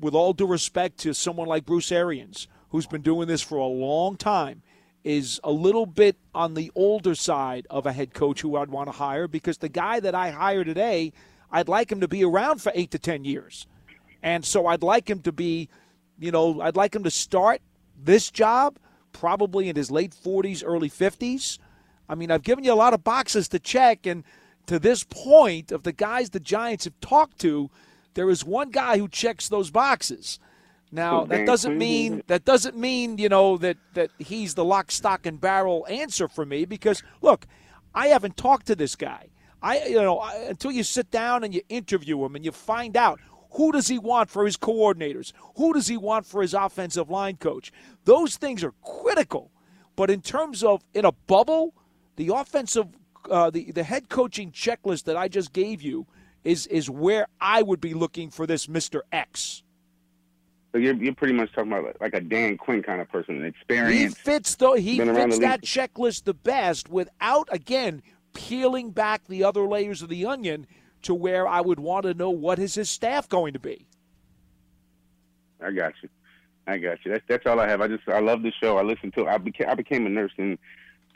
with all due respect to someone like Bruce Arians, who's been doing this for a long time, is a little bit on the older side of a head coach who I'd want to hire because the guy that I hire today, I'd like him to be around for eight to 10 years. And so I'd like him to be, you know, I'd like him to start this job probably in his late 40s, early 50s. I mean, I've given you a lot of boxes to check. And to this point, of the guys the Giants have talked to, there is one guy who checks those boxes. Now that doesn't mean that doesn't mean you know that that he's the lock, stock, and barrel answer for me because look, I haven't talked to this guy. I you know I, until you sit down and you interview him and you find out who does he want for his coordinators, who does he want for his offensive line coach. Those things are critical. But in terms of in a bubble, the offensive uh, the the head coaching checklist that I just gave you is is where I would be looking for this Mister X. So you're you're pretty much talking about like, a Dan Quinn kind of person, an experience. He fits though. He fits that checklist the best without again peeling back the other layers of the onion to where I would want to know what is his staff going to be. I got you. I got you. That's that's all I have. I just I love the show. I listen to. It. I became I became a nurse in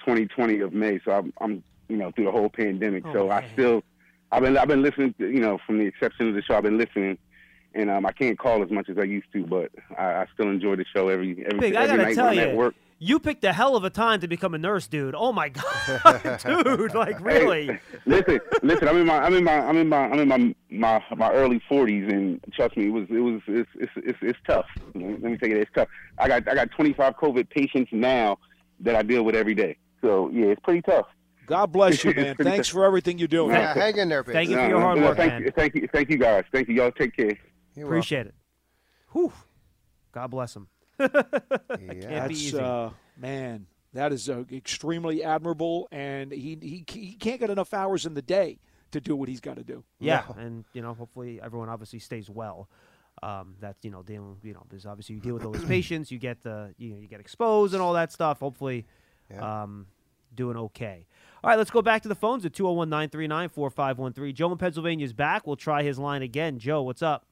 2020 of May, so I'm I'm you know through the whole pandemic. Oh, so I still I've been I've been listening. To, you know, from the exception of the show, I've been listening. And um, I can't call as much as I used to, but I, I still enjoy the show every every, Big, I every night when I'm at work. You picked a hell of a time to become a nurse, dude. Oh my god, dude! Like really? Hey, listen, listen. I'm in my, I'm in my, I'm in my, I'm in my, my, my early 40s, and trust me, it was, it was, it's, it's, it's, it's tough. Let me tell you, it's tough. I got, I got 25 COVID patients now that I deal with every day. So yeah, it's pretty tough. God bless you, man. Thanks tough. for everything you're doing. Yeah, hang in there, Big. Thank you for your hard no, work, thank man. You, thank you, thank you guys. Thank you, y'all. Take care. You will. Appreciate it. Whew. God bless him. Yeah. Can't be That's easy. uh, man. That is uh, extremely admirable, and he, he he can't get enough hours in the day to do what he's got to do. Yeah, and you know, hopefully everyone obviously stays well. Um, that's you know dealing you know because obviously you deal with all these patients, you get the you know you get exposed and all that stuff. Hopefully, um, doing okay. All right, let's go back to the phones at 201-939-4513. Joe in Pennsylvania is back. We'll try his line again. Joe, what's up?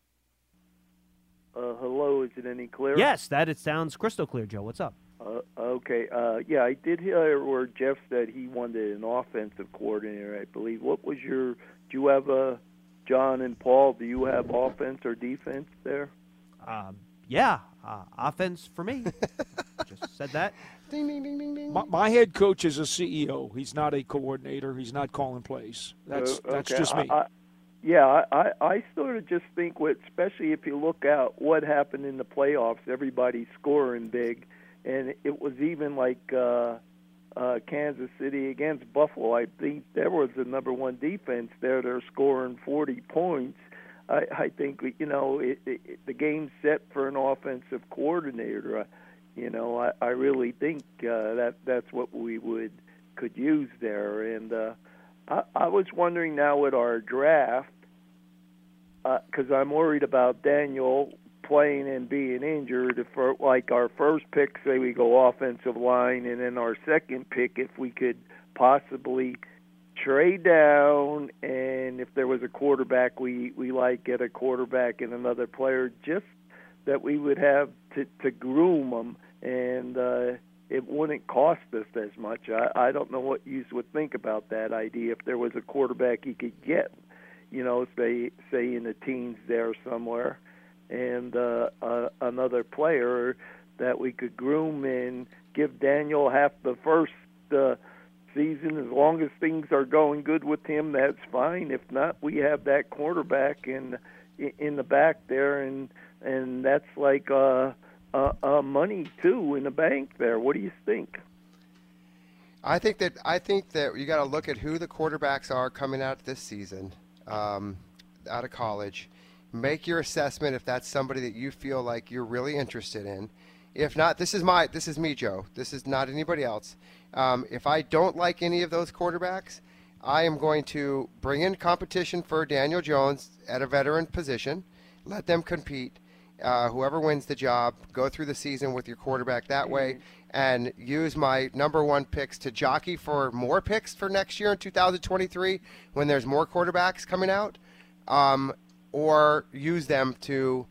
Uh, hello, is it any clearer? Yes, that it sounds crystal clear. Joe, what's up? Uh, okay. Uh, yeah, I did hear where Jeff said he wanted an offensive coordinator. I believe. What was your? Do you have a John and Paul? Do you have offense or defense there? Um, yeah, uh, offense for me. Just said that. Ding, ding, ding, ding, ding. My, my head coach is a CEO. He's not a coordinator. He's not calling plays. That's Uh, that's just me. I, I, yeah, I, I, sort of just think, with, especially if you look at what happened in the playoffs, everybody's scoring big, and it was even like uh, uh, Kansas City against Buffalo. I think there was the number one defense there. They're scoring 40 points. I, I think you know it, it- the game's set for an offensive coordinator. Uh, you know, I, I really think uh, that that's what we would could use there. And uh, I, I was wondering now with our draft, because I'm worried about Daniel playing and being injured. If for, like our first pick, say we go offensive line, and then our second pick, if we could possibly trade down, and if there was a quarterback we we like, get a quarterback and another player, just that we would have to to groom them, and uh, it wouldn't cost us as much. I I don't know what you would think about that idea. If there was a quarterback you could get, you know, say say in the teens there somewhere, and uh, uh, another player that we could groom and give Daniel half the first uh, season. As long as things are going good with him, that's fine. If not, we have that quarterback in in the back there, and and that's like uh, uh, uh, money too in the bank there. What do you think? I think that I think that you got to look at who the quarterbacks are coming out this season, um, out of college. Make your assessment if that's somebody that you feel like you're really interested in. If not, this is my this is me, Joe. This is not anybody else. Um, if I don't like any of those quarterbacks, I am going to bring in competition for Daniel Jones at a veteran position. Let them compete. Uh, whoever wins the job, go through the season with your quarterback that way, and use my number one picks to jockey for more picks for next year in 2023 when there's more quarterbacks coming out, um, or use them to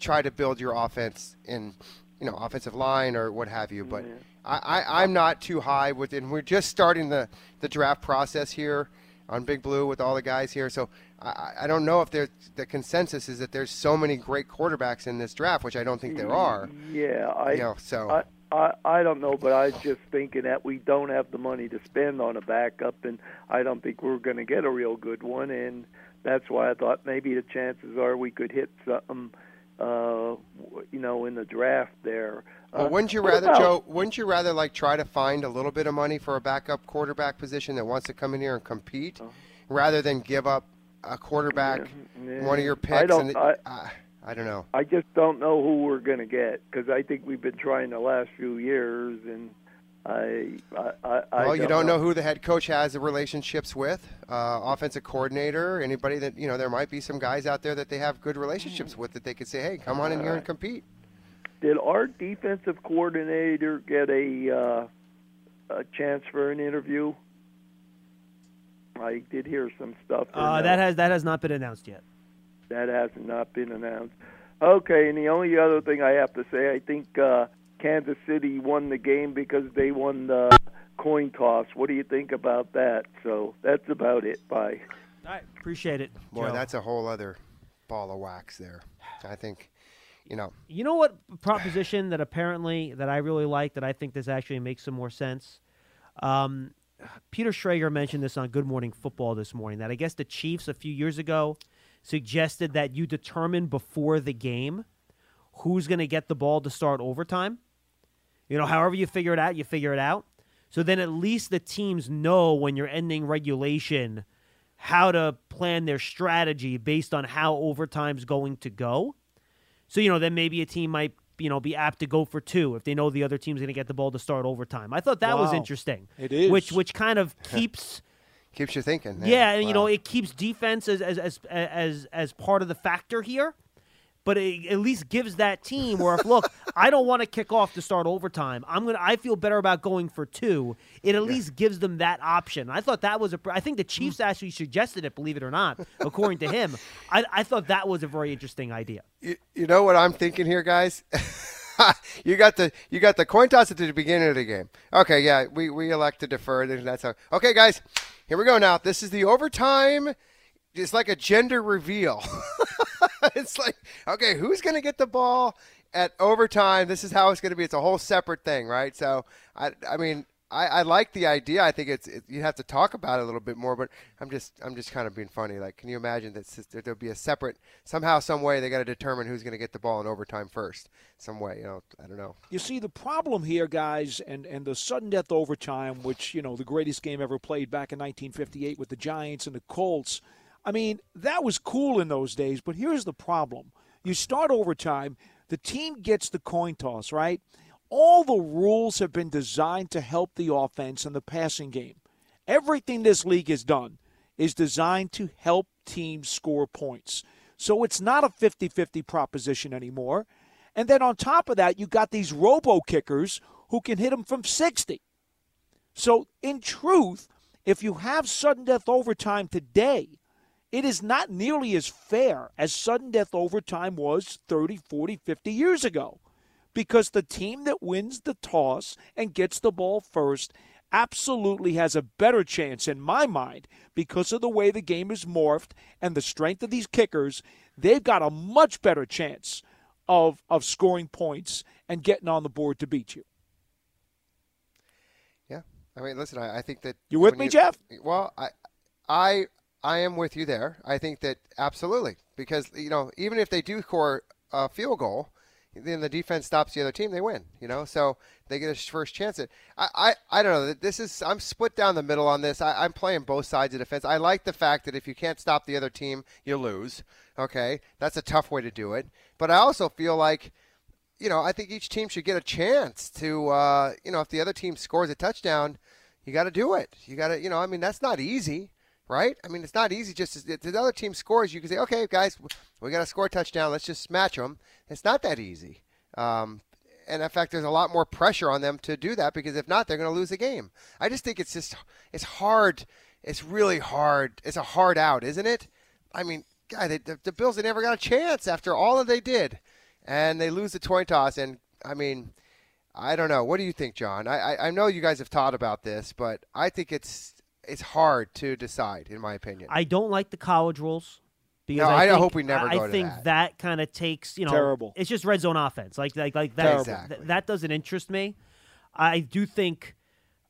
try to build your offense in, you know, offensive line or what have you. But I, I, I'm not too high with it. And we're just starting the, the draft process here on Big Blue with all the guys here. So I, I don't know if there's the consensus is that there's so many great quarterbacks in this draft, which I don't think there are. Yeah, I, You know, so- I, I, I don't know, but I was just thinking that we don't have the money to spend on a backup, and I don't think we're going to get a real good one, and that's why I thought maybe the chances are we could hit something, uh, you know, in the draft there. Well, Uh, wouldn't you rather, about- Joe? Wouldn't you rather like try to find a little bit of money for a backup quarterback position that wants to come in here and compete, rather than give up a quarterback, Yeah, one of your I picks? don't- and I- uh, I don't know. I just don't know who we're going to get because I think we've been trying the last few years, and I, I, I, I well, you don't know. who the head coach has the relationships with, uh, offensive coordinator, anybody that you know. There might be some guys out there that they have good relationships with that they could say, "Hey, come on in here and compete." Did our defensive coordinator get a uh, a chance for an interview? I did hear some stuff. Uh, no? that has that has not been announced yet. That has not been announced. Okay, and the only other thing I have to say, I think uh, Kansas City won the game because they won the coin toss. What do you think about that? So that's about it. Bye. All right, appreciate it. Boy, Joe. that's a whole other ball of wax there. I think, you know, You know what proposition that apparently that I really like that I think this actually makes some more sense. Um, Peter Schrager mentioned this on Good Morning Football this morning that I guess the Chiefs a few years ago suggested that you determine before the game who's going to get the ball to start overtime. You know, however you figure it out, you figure it out. So then at least the teams know when you're ending regulation how to plan their strategy based on how overtime's going to go. So, you know, then maybe a team might, you know, be apt to go for two if they know the other team's going to get the ball to start overtime. I thought that was interesting. It is. Which which kind of keeps keeps you thinking. yeah, and you know, it keeps defense as as as as, as part of the factor here. But it at least gives that team where if look, I don't want to kick off to start overtime. I'm gonna. I feel better about going for two. It at least gives them that option. I thought that was a. I think the hmm. Chiefs actually suggested it. Believe it or not, according to him, I, I thought that was a very interesting idea. you, you know what I'm thinking here, guys? you got the you got the coin toss at the beginning of the game. Okay, yeah, we, we elect to defer. That's how. Okay, guys, here we go. Now this is the overtime. It's like a gender reveal. it's like okay, who's gonna get the ball at overtime? This is how it's gonna be. It's a whole separate thing, right? So I I mean. I, I like the idea. I think it's it, you have to talk about it a little bit more. But I'm just I'm just kind of being funny. Like, can you imagine that there- there'll be a separate somehow some way they got to determine who's going to get the ball in overtime first. Some way, you know. I don't know. You see, the problem here, guys, and, and the sudden death overtime, which, you know, the greatest game ever played back in 1958 with the Giants and the Colts, I mean, that was cool in those days, but here's the problem. You start overtime, the team gets the coin toss, right? All the rules have been designed to help the offense and the passing game. Everything this league has done is designed to help teams score points. So it's not a 50 50 proposition anymore. And then on top of that, you got these robo kickers who can hit them from 60. So, in truth, if you have sudden death overtime today, it is not nearly as fair as sudden death overtime was 30, 40, 50 years ago. Because the team that wins the toss and gets the ball first absolutely has a better chance, in my mind, because of the way the game is morphed and the strength of these kickers. They've got a much better chance of, of scoring points and getting on the board to beat you. Yeah. I mean, listen. I, I think that You with me, Jeff? Well, I, I, I am with you there. I think that absolutely because you know even if they do score a field goal, then the defense stops the other team, they win. You know, so they get a first chance at. I, I, I don't know. This is I'm split down the middle on this. I, I'm playing both sides of defense. I like the fact that if you can't stop the other team, you lose. Okay, that's a tough way to do it. But I also feel like, you know, I think each team should get a chance to, uh, you know, if the other team scores a touchdown, you got to do it. You got to, you know, I mean, that's not easy right? I mean, it's not easy just if the other team scores, you can say, okay, guys, we got to score a touchdown. Let's just smash them. It's not that easy. Um, and in fact, there's a lot more pressure on them to do that because if not, they're going to lose the game. I just think it's just it's hard. It's really hard. It's a hard out, isn't it? I mean, God, they, the, the Bills they never got a chance after all that they did, and they lose the coin toss. And I mean, I don't know. What do you think, John? I, I, I know you guys have thought about this, but I think it's it's hard to decide, in my opinion. I don't like the college rules. Because No, I, I think, hope we never I go to think that. kind of takes you know Terrible. It's just red zone offense. Like like like that. Terrible. th- that doesn't interest me. I do think.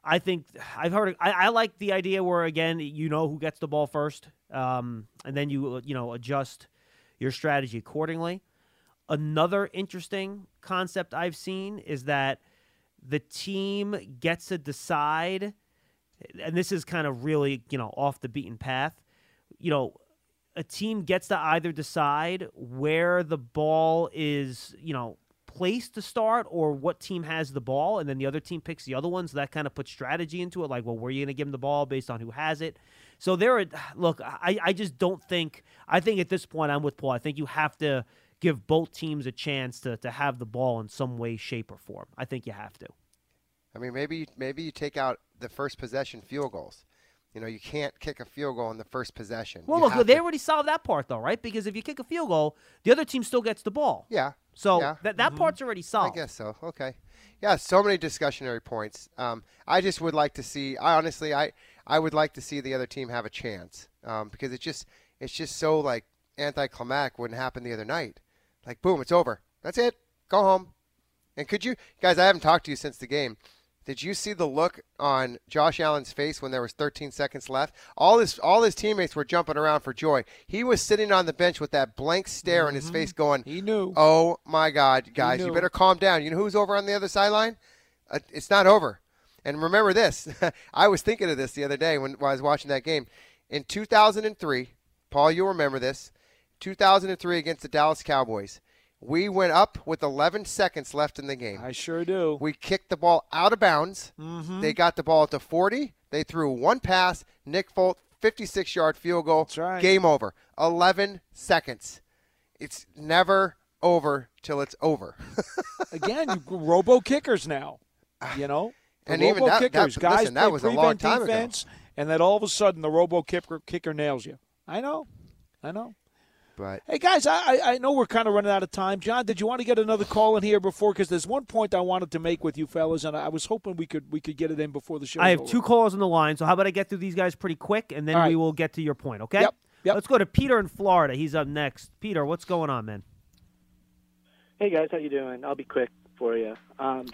I think I've heard. I, I like the idea where again you know who gets the ball first, um, and then you uh, you know adjust your strategy accordingly. Another interesting concept I've seen is that the team gets to decide, and this is kind of really you know off the beaten path. You know, a team gets to either decide where the ball is, you know, placed to start or what team has the ball, and then the other team picks the other one. So that kind of puts strategy into it. Like, well, where are you going to give them the ball based on who has it? So there, are- look, I, I just don't think. I think at this point, I'm with Paul. I think you have to give both teams a chance to to have the ball in some way, shape, or form. I think you have to. I mean, maybe maybe you take out the first possession field goals. You know, you can't kick a field goal in the first possession. Well, You look, they to- already solved that part though, right? Because if you kick a field goal, the other team still gets the ball. Yeah. So yeah. that that part's already solved. I guess so. Okay. Yeah, so many discussionary points. Um, I just would like to see. I honestly, I I would like to see the other team have a chance um, because it's just it's just so like anticlimactic when it happened the other night. Like boom, it's over. That's it. Go home. And could you guys? I haven't talked to you since the game. Did you see the look on Josh Allen's face when there was 13 seconds left? All his all his teammates were jumping around for joy. He was sitting on the bench with that blank stare on his face, going, He knew. "Oh my God, guys, you better calm down." You know who's over on the other sideline? Uh, it's not over. And remember this: I was thinking of this the other day when, when I was watching that game. In 2003, Paul, you'll remember this. 2003 against the Dallas Cowboys. We went up with 11 seconds left in the game. I sure do. We kicked the ball out of bounds. Mhm. They got the ball at the 40. They threw one pass. Nick Folk, 56 yard field goal. That's right. Game over. 11 seconds. It's never over till it's over. Again, robo kickers now. You know, And even robo that- that- kickers, guys listen, that was a long time ago. defense, and then all of a sudden the robo kicker kicker nails you. I know, I know. But Hey guys, I I- I know we're kind of running out of time. John, did you want to get another call in here before? Because there's one point I wanted to make with you fellas, and I was hoping we could we could get it in before the show. I have two calls on the line, so how about I get through these guys pretty quick, and then All right. we will get to your point, okay? Yep, yep. Let's go to Peter in Florida. He's up next. Peter, what's going on, man? Hey guys, how you doing? I'll be quick for you. Um,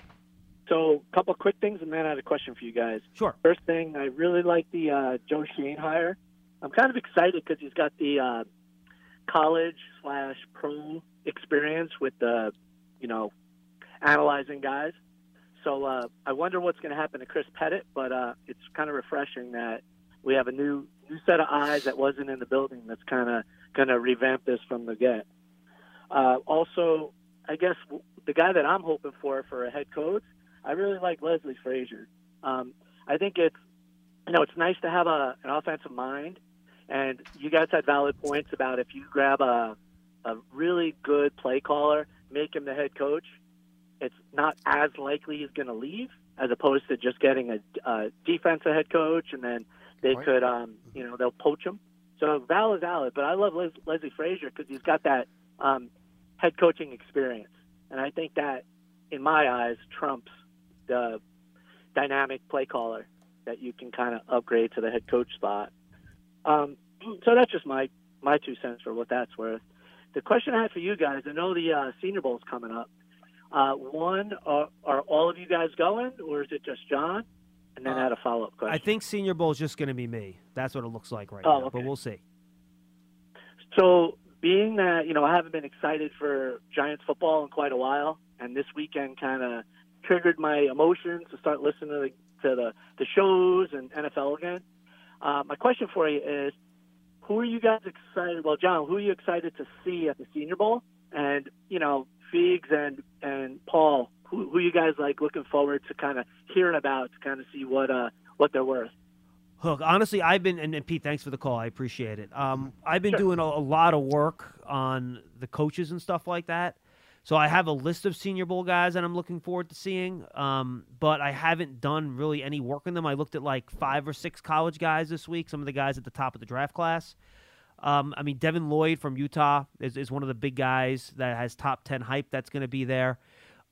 so, a couple quick things, and then I had a question for you guys. Sure. First thing, I really like the uh, Joe Schoen hire. I'm kind of excited because he's got the uh, college slash pro experience with the, you know, analyzing guys. So uh, I wonder what's going to happen to Chris Pettit, but uh, it's kind of refreshing that we have a new new set of eyes that wasn't in the building that's kind of going to revamp this from the get. Uh, also, I guess the guy that I'm hoping for for a head coach, I really like Leslie Frazier. Um, I think it's you know it's nice to have a an offensive mind, and you guys had valid points about if you grab a a really good play caller, make him the head coach, it's not as likely he's going to leave as opposed to just getting a, a defensive head coach and then they Right. could um you know they'll poach him. So valid, valid. But I love Les- Leslie Frazier because he's got that um, head coaching experience, and I think that, in my eyes, trumps the dynamic play caller that you can kind of upgrade to the head coach spot. Um, so that's just my my two cents for what that's worth. The question I had for you guys, I know the uh, Senior is coming up. Uh, one, are, are all of you guys going, or is it just John? And then I had a follow up question. I think Senior Bowl is just going to be me. That's what it looks like right Oh, now, but we'll see. So being that you know I haven't been excited for Giants football in quite a while, and this weekend kind of triggered my emotions to start listening to the to the, the shows and NFL again. Uh, my question for you is, who are you guys excited? Well, John, who are you excited to see at the Senior Bowl? And you know, Figs and and Paul, who who you guys like looking forward to kind of hearing about to kind of see what uh what they're worth. Look, honestly, I've been and, and Pete, thanks for the call. I appreciate it. Um, I've been doing a, a lot of work on the coaches and stuff like that. So I have a list of Senior Bowl guys that I'm looking forward to seeing, um, but I haven't done really any work on them. I looked at like five or six college guys this week. Some of the guys at the top of the draft class. Um, I mean, Devin Lloyd from Utah is, is one of the big guys that has top ten hype. That's going to be there.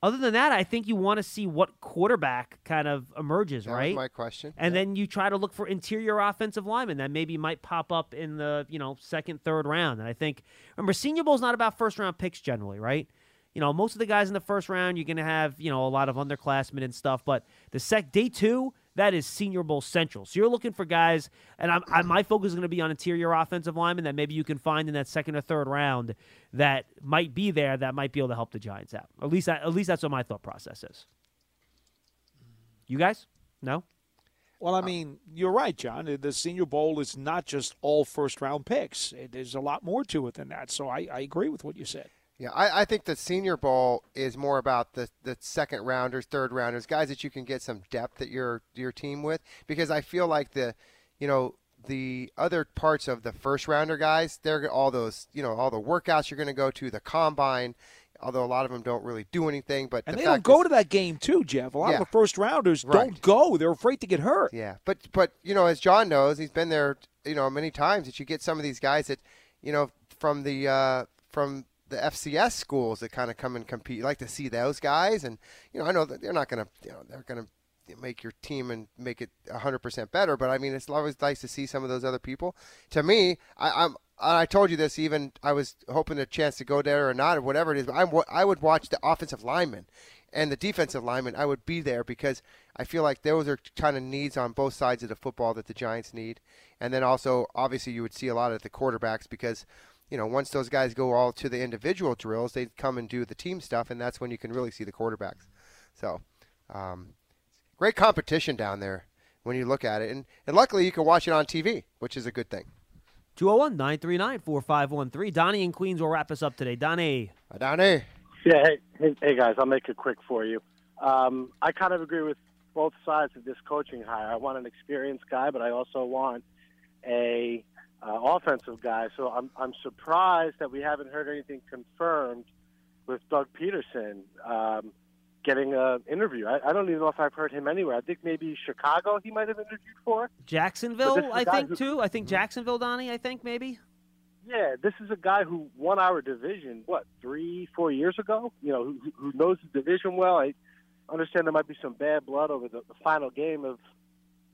Other than that, I think you want to see what quarterback kind of emerges, That right? my question. And then you try to look for interior offensive linemen that maybe might pop up in the you know second, third round. And I think remember Senior Bowl is not about first round picks generally, right? You know, most of the guys in the first round, you're going to have you know a lot of underclassmen and stuff. But the sec day two, that is Senior Bowl central. So you're looking for guys, and I'm, I, my focus is going to be on interior offensive linemen that maybe you can find in that second or third round that might be there that might be able to help the Giants out. At least, at least that's what my thought process is. You guys, no. Well, I mean, you're right, John. The Senior Bowl is not just all first round picks. There's a lot more to it than that. So I, I agree with what you said. Yeah, I, I think the Senior Bowl is more about the, the second rounders, third rounders, guys that you can get some depth at your your team with. Because I feel like the, you know, the other parts of the first rounder guys, they're all those, you know, all the workouts you're going to go to, the combine. Although a lot of them don't really do anything, but And the they don't go is- to that game too, Jeff. A lot Yeah. of the first rounders Right. don't go. They're afraid to get hurt. Yeah, but but you know, as John knows, he's been there, you know, many times. That you get some of these guys that, you know, from the uh, from the FCS schools that kind of come and compete. You like to see those guys, and you know, I know that they're not going to, you know, they're going to make your team and make it 100% better. But I mean, it's always nice to see some of those other people. To me, I, I'm. I told you this. Even I was hoping a chance to go there or not, or whatever it is. But I'm, I would watch the offensive linemen and the defensive linemen. I would be there because I feel like those are kind of needs on both sides of the football that the Giants need. And then also, obviously, you would see a lot of the quarterbacks because, you know, once those guys go all to the individual drills, they come and do the team stuff, and that's when you can really see the quarterbacks. So, um, great competition down there when you look at it, and and luckily you can watch it on TV, which is a good thing. 201 939 4513. Donnie in Queens will wrap us up today. Donnie. Donnie. Yeah, hey, hey, hey, guys, I'll make it quick for you. Um, I kind of agree with both sides of this coaching hire. I want an experienced guy, but I also want a uh, offensive guy. So I'm I'm surprised that we haven't heard anything confirmed with Doug Pederson um, getting an interview. I, I don't even know if I've heard him anywhere. I think maybe Chicago he might have interviewed for. Jacksonville, this is a I think, who- too. I think Jacksonville, Donnie, I think, maybe. Yeah, this is a guy who won our division what three, four years ago. You know, who, who knows the division well. I understand there might be some bad blood over the, the final game of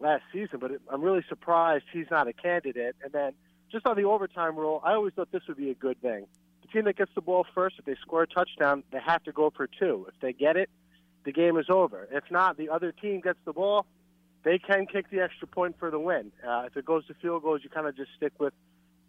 last season, but it, I'm really surprised he's not a candidate. And then just on the overtime rule, I always thought this would be a good thing. The team that gets the ball first, if they score a touchdown, they have to go for two. If they get it, the game is over. If not, the other team gets the ball, they can kick the extra point for the win. Uh, if it goes to field goals, you kind of just stick with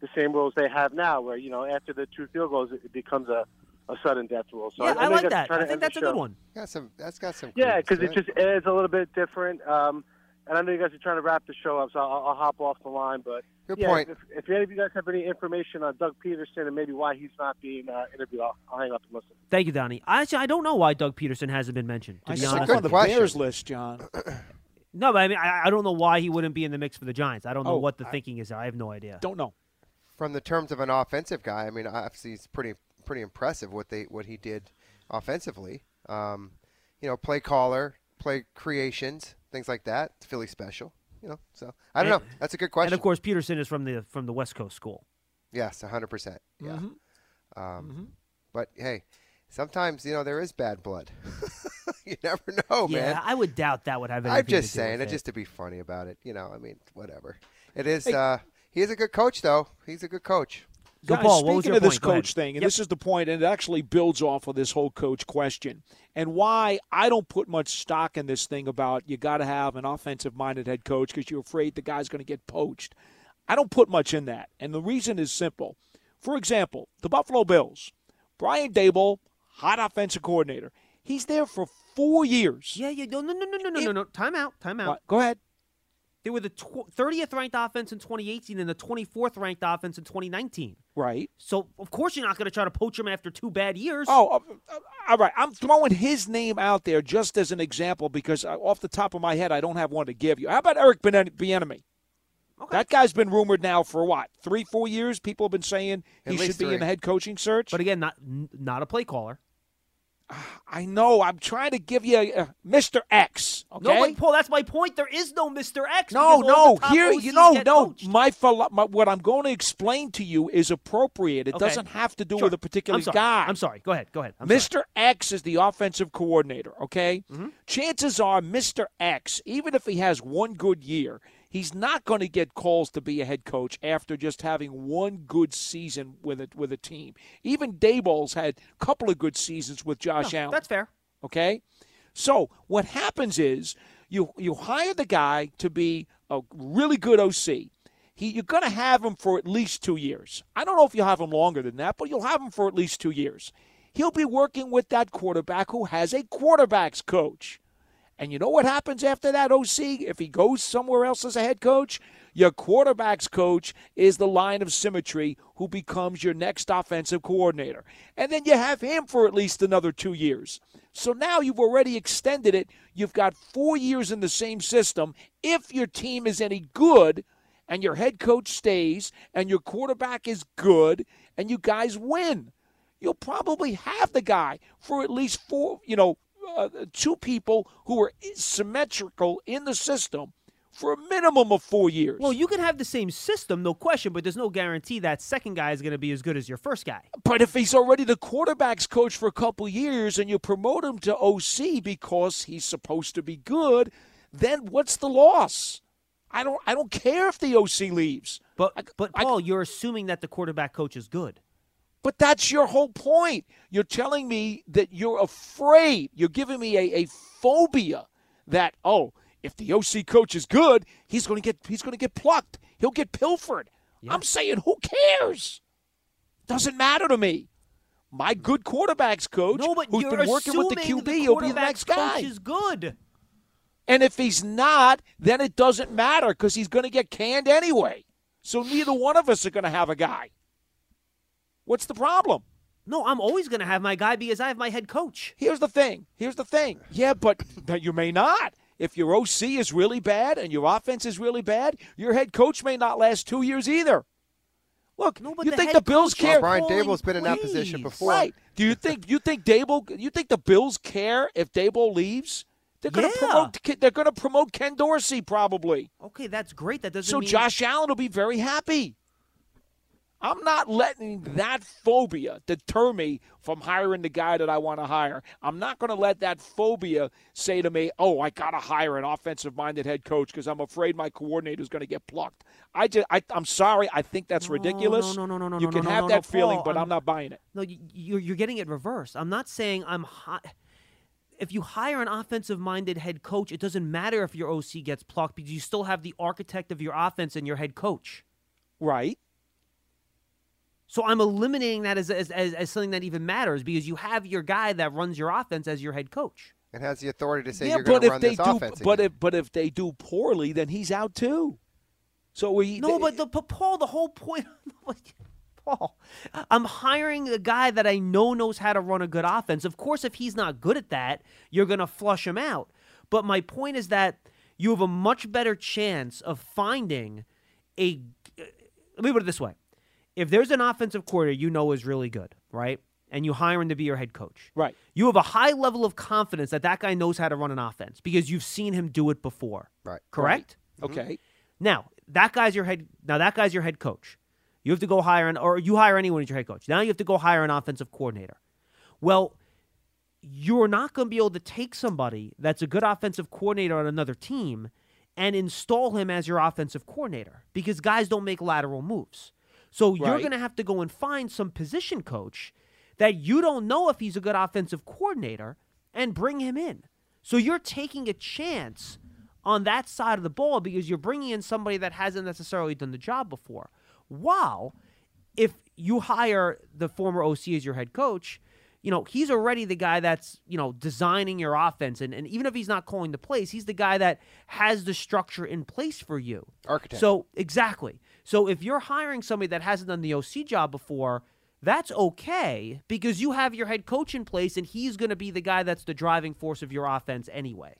the same rules they have now, where you know after the two field goals, it becomes a, a sudden death rule. So yeah, I, know you like that. I think that's a good one. Got some. That's got some. Yeah, because it just adds a little bit different. Um, and I know you guys are trying to wrap the show up, so I'll, I'll hop off the line. But Good yeah, point. If, if any of you guys have any information on Doug Pederson and maybe why he's not being uh, interviewed, I'll, I'll hang up and listen. Thank you, Donnie. Actually, I don't know why Doug Pederson hasn't been mentioned. To I be saw honest, him on the you. Bears list, John. No, but I mean, I, I don't know why he wouldn't be in the mix for the Giants. I don't know Oh, what the I- thinking is. there. I have no idea. Don't know. From the terms of an offensive guy, I mean, obviously it's pretty pretty impressive what they what he did offensively. Um, you know, play caller, play creations, things like that. It's Philly special. You know, so I don't And- know. That's a good question. And of course, Pederson is from the from the West Coast school. Yes, hundred percent. Yeah. Mm-hmm. Mhm. Um, But hey, sometimes you know there is bad blood. you never know, yeah, man. I would doubt that would have anything I'm just saying with it just to be funny about it. You know, I mean, whatever. It is. Hey. Uh, he is a good coach, though. He's a good coach. So, Guys, Paul, what was speaking your of this point? Coach thing, and Yep. this is the point, and it actually builds off of this whole coach question, and why I don't put much stock in this thing about you got to have an offensive-minded head coach because you're afraid the guy's going to get poached. I don't put much in that, and the reason is simple. For example, the Buffalo Bills, Brian Daboll, hot offensive coordinator. He's there for four years. Yeah, yeah. No, no, no, no, no, no, no, no. Time out. Time out. What? Go ahead. They were the tw- 30th ranked offense in 2018 and the 24th ranked offense in 2019. Right. So of course you're not going to try to poach him after two bad years. Oh, uh, uh, all right. I'm throwing his name out there just as an example because uh, off the top of my head, I don't have one to give you. How about Eric Bieniemy? Okay. That guy's been rumored now for what three, four years. People have been saying At he should be three. in the head coaching search. But again, not not a play caller. I know. I'm trying to give you uh, Mr. X. Okay. No, but Paul, that's my point. There is no Mr. X. No, no. Here, OCs you know, no. coached. My, philo- my what I'm going to explain to you is appropriate. It Okay. doesn't have to do Sure. with a particular I'm guy. I'm sorry. Go ahead. Go ahead. I'm sorry. Mr. X is the offensive coordinator, okay? Mm-hmm. Chances are Mr. X, even if he has one good year, he's not going to get calls to be a head coach after just having one good season with a, with a team. Even Daboll's had a couple of good seasons with Josh No, Allen. That's fair. Okay? So what happens is you you hire the guy to be a really good OC. He, you're going to have him for at least two years. I don't know if you'll have him longer than that, but you'll have him for at least two years. He'll be working with that quarterback who has a quarterback's coach. And you know what happens after that OC? If he goes somewhere else as a head coach, your quarterback's coach is the line of symmetry who becomes your next offensive coordinator. And then you have him for at least another two years. So now you've already extended it. You've got four years in the same system. If your team is any good and your head coach stays and your quarterback is good and you guys win, you'll probably have the guy for at least four, you know, uh, two people who are symmetrical in the system for a minimum of four years. Well, you can have the same system, no question, but there's no guarantee that second guy is going to be as good as your first guy. But if he's already the quarterback's coach for a couple years and you promote him to OC because he's supposed to be good, then what's the loss? I don't I don't care if the OC leaves. But but Paul, you're assuming that the quarterback coach is good. But that's your whole point. You're telling me that you're afraid. You're giving me a, a phobia that oh, if the OC coach is good, he's going to get he's to get plucked. He'll get pilfered. I'm saying who cares? Doesn't matter to me. My good quarterbacks coach, No, but who's been working with the QB, the he'll be the next guy. is good. And if he's not, then it doesn't matter because he's going to get canned anyway. So neither one of us are going to have a guy. What's the problem? No, I'm always going to have my guy because I have my head coach. Here's the thing. Here's the thing. Yeah, but, but you may not. If your OC is really bad and your offense is really bad, your head coach may not last two years either. Look, No, you the think the Bills care? Brian Daboll's been in that position before. Right. Do you think you think Daboll? You think the Bills care if Daboll leaves? They're going to Yeah. promote. They're going to promote Ken Dorsey probably. Okay, that's great. That doesn't So mean Josh Allen will be very happy. I'm not letting that phobia deter me from hiring the guy that I want to hire. I'm not going to let that phobia say to me, "Oh, I got to hire an offensive-minded head coach because I'm afraid my coordinator is going to get plucked." I just, I, I'm sorry. I think that's ridiculous. no, no, no, no, You no, can no, have no, that no, feeling, Paul, but I'm, I'm- not buying it. No, you- you're you're getting it reversed. I'm not saying I'm hot. If you hire an offensive-minded head coach, it doesn't matter if your OC gets plucked because you still have the architect of your offense and your head coach. Right. So I'm eliminating that as, as, as, as something that even matters because you have your guy that runs your offense as your head coach. And has the authority to say yeah, you're going to run they this do, offense. but again. if but if they do poorly, then he's out too. So we No, but the but Paul, the whole point, Paul, I'm hiring a guy that I know knows how to run a good offense. Of course, if he's not good at that, you're going to flush him out. But my point is that you have a much better chance of finding a. Let me put it this way: if there's an offensive coordinator you know is really good, right, and you hire him to be your head coach, right, you have a high level of confidence that that guy knows how to run an offense because you've seen him do it before. Right. Correct. Mm-hmm. Okay. Now that guy's your head. Now that guy's your head coach. You have to go hire an, or you hire anyone as your head coach. Now you have to go hire an offensive coordinator. Well, you're not going to be able to take somebody that's a good offensive coordinator on another team and install him as your offensive coordinator because guys don't make lateral moves. So you're going to have to go and find some position coach that you don't know if he's a good offensive coordinator and bring him in. So you're taking a chance on that side of the ball because you're bringing in somebody that hasn't necessarily done the job before. While if you hire the former OC as your head coach, you know, he's already the guy that's, you know, designing your offense. And, and even if he's not calling the plays, he's the guy that has the structure in place for you. Architect. So, exactly. So if you're hiring somebody that hasn't done the OC job before, that's okay because you have your head coach in place and he's going to be the guy that's the driving force of your offense anyway.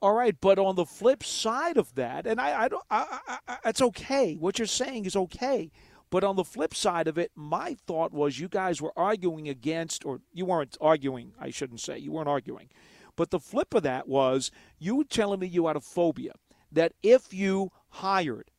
All right, but on the flip side of that, and I, I don't, I, I, I, it's okay. What you're saying is okay. But on the flip side of it, my thought was you guys were arguing against, or you weren't arguing, I shouldn't say, you weren't arguing. But the flip of that was you were telling me you had a phobia that if you hired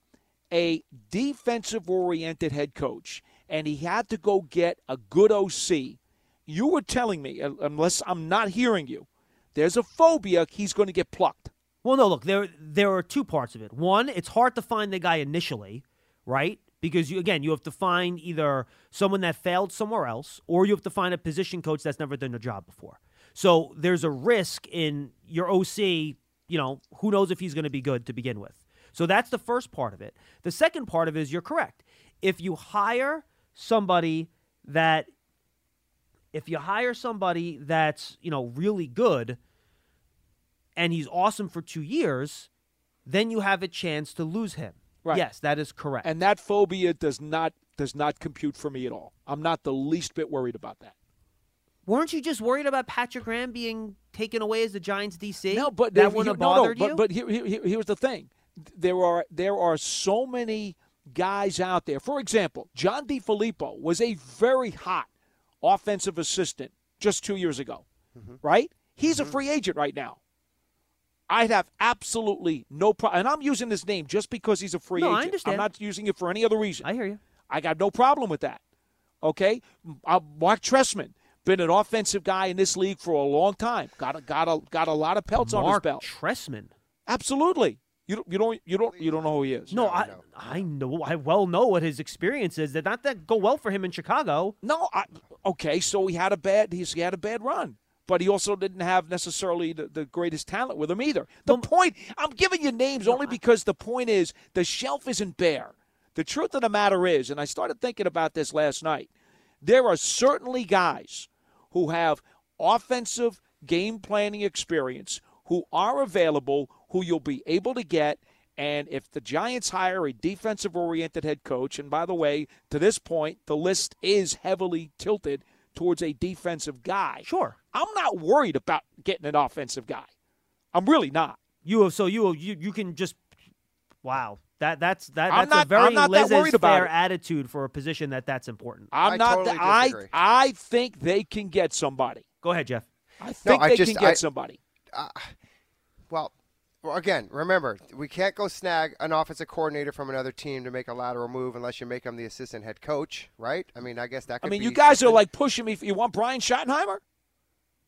a defensive oriented head coach and he had to go get a good OC, you were telling me, unless I'm not hearing you, there's a phobia he's going to get plucked. Well, no, look, there there are two parts of it. One, it's hard to find the guy initially, right? Because you again, you have to find either someone that failed somewhere else, or you have to find a position coach that's never done a job before. So there's a risk in your OC. You know, who knows if he's going to be good to begin with. So that's the first part of it. The second part of it is you're correct. If you hire somebody that if you hire somebody that's, you know, really good and he's awesome for 2 years, then you have a chance to lose him. Right. Yes, that is correct. And that phobia does not does not compute for me at all. I'm not the least bit worried about that. Weren't you just worried about Patrick Graham being taken away as the Giants DC? No, but that wouldn't have no, no, bothered but, you. But here, here, here- here's the thing: there are there are so many guys out there. For example, John DeFilippo was a very hot offensive assistant just two years ago, Mm-hmm. right? He's a free agent right now. I'd have absolutely no problem, and I'm using his name just because he's a free No, I agent. understand. I'm not using it for any other reason. I hear you. I got no problem with that. Okay, uh, Marc Trestman been an offensive guy in this league for a long time. Got a, got a, got a lot of pelts on his Marc belt. Trestman. Absolutely. You don't, you don't you don't you don't know who he is. No, I I know I well know what his experience is. Did not that go well for him in Chicago? No, I, okay, so he had a bad he's, he had a bad run, but he also didn't have necessarily the, the greatest talent with him either. The point I'm giving you names only because the point is the shelf isn't bare. The truth of the matter is, and I started thinking about this last night. There are certainly guys who have offensive game planning experience who are available, who you'll be able to get. And if the Giants hire a defensive oriented head coach, and by the way, to this point, the list is heavily tilted towards a defensive guy. Sure. I'm not worried about getting an offensive guy. I'm really not. You have so you you you can just wow that that's that I'm that's not- a very I'm not that worried about laissez-faire attitude for a position that that's important. I'm not. th- I I think they can get somebody. Go ahead, Jeff. I think I they just- can get I- somebody. Uh, well, well, again, remember, we can't go snag an offensive coordinator from another team to make a lateral move unless you make him the assistant head coach, right? I mean, I guess that could be. I mean, be you guys are like pushing me. You want Brian Schottenheimer?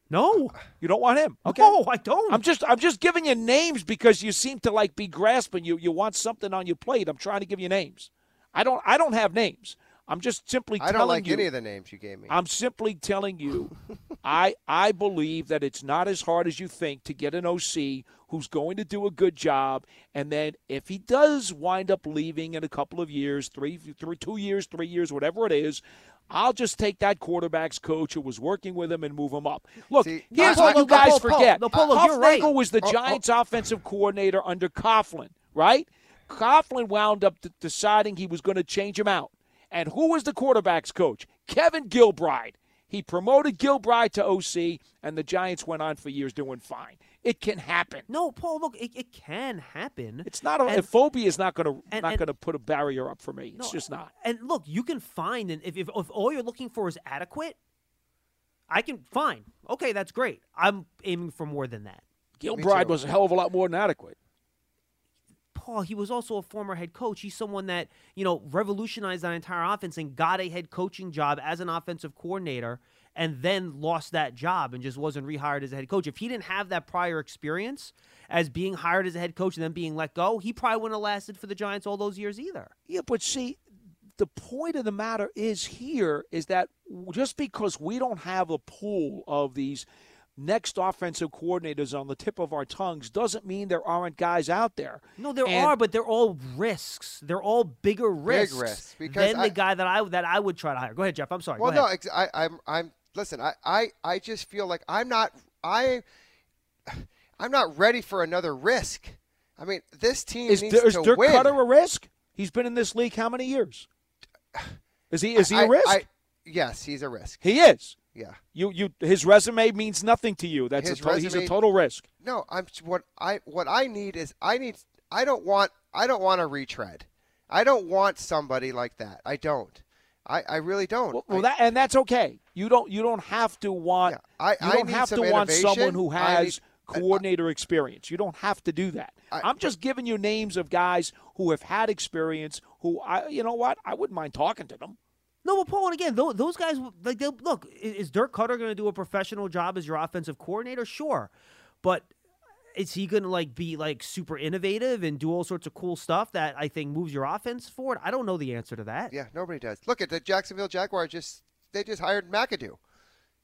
No, you don't want him. Okay, no, I don't. I'm just I'm just giving you names because you seem to like be grasping. You you want something on your plate. I'm trying to give you names. I don't I don't have names. I'm just simply telling you. I don't like you. any of the names you gave me. I'm simply telling you, I I believe that it's not as hard as you think to get an OC who's going to do a good job, and then if he does wind up leaving in a couple of years, three, three two years, three years, whatever it is. I'll just take that quarterback's coach who was working with him and move him up. Look, See, here's what you guys forget. Polo, Huff you're right. Was the Oh, oh. Giants' offensive coordinator under Coughlin, right? Coughlin wound up deciding he was going to change him out. And who was the quarterback's coach? Kevin Gilbride. He promoted Gilbride to OC, and the Giants went on for years doing fine. It can happen. No, Paul, look, it, it can happen. It's not a, And- a phobia is not going to not going to put a barrier up for me. It's No, just not. And look, you can find, and if, if if all you're looking for is adequate, I can fine. Okay, that's great. I'm aiming for more than that. Gilbride was a hell of a lot more than adequate. Paul, he was also a former head coach. He's someone that, you know, revolutionized that entire offense and got a head coaching job as an offensive coordinator and then lost that job and just wasn't rehired as a head coach. If he didn't have that prior experience as being hired as a head coach and then being let go, he probably wouldn't have lasted for the Giants all those years either. Yeah, but see, the point of the matter is here is that just because we don't have a pool of these next offensive coordinators on the tip of our tongues doesn't mean there aren't guys out there. No, there And- are, but they're all risks. They're all bigger risks, risks, because than I- the guy that I that I would try to hire. Go ahead, Jeff. I'm sorry. Well, no, ex- I, I'm, I'm. Listen, I, I, I just feel like I'm not. I, I'm not ready for another risk. I mean, this team Is, needs is to Dirk win. Koetter a risk? He's been in this league how many years? Is he is he I- a risk? I- yes, he's a risk. he is. Yeah. You you his resume means nothing to you. That's His a to- he's a total risk. No, I'm what I what I need is I need I don't want I don't want a retread. I don't want somebody like that. I don't. I, I really don't. Well, well, that and that's okay. You don't you don't have to want I- you I don't need have to want someone who has need- coordinator experience. You don't have to do that. I, am just giving you names of guys who have had experience. Who I you know what I wouldn't mind talking to them. No, but Paul, and again, tho- those guys, like, they'll, look, is Dirk Koetter going to do a professional job as your offensive coordinator? Sure, but is he going to like be like super innovative and do all sorts of cool stuff that I think moves your offense forward? I don't know the answer to that. Yeah, nobody does. Look at the Jacksonville Jaguars. Just they just hired McAdoo.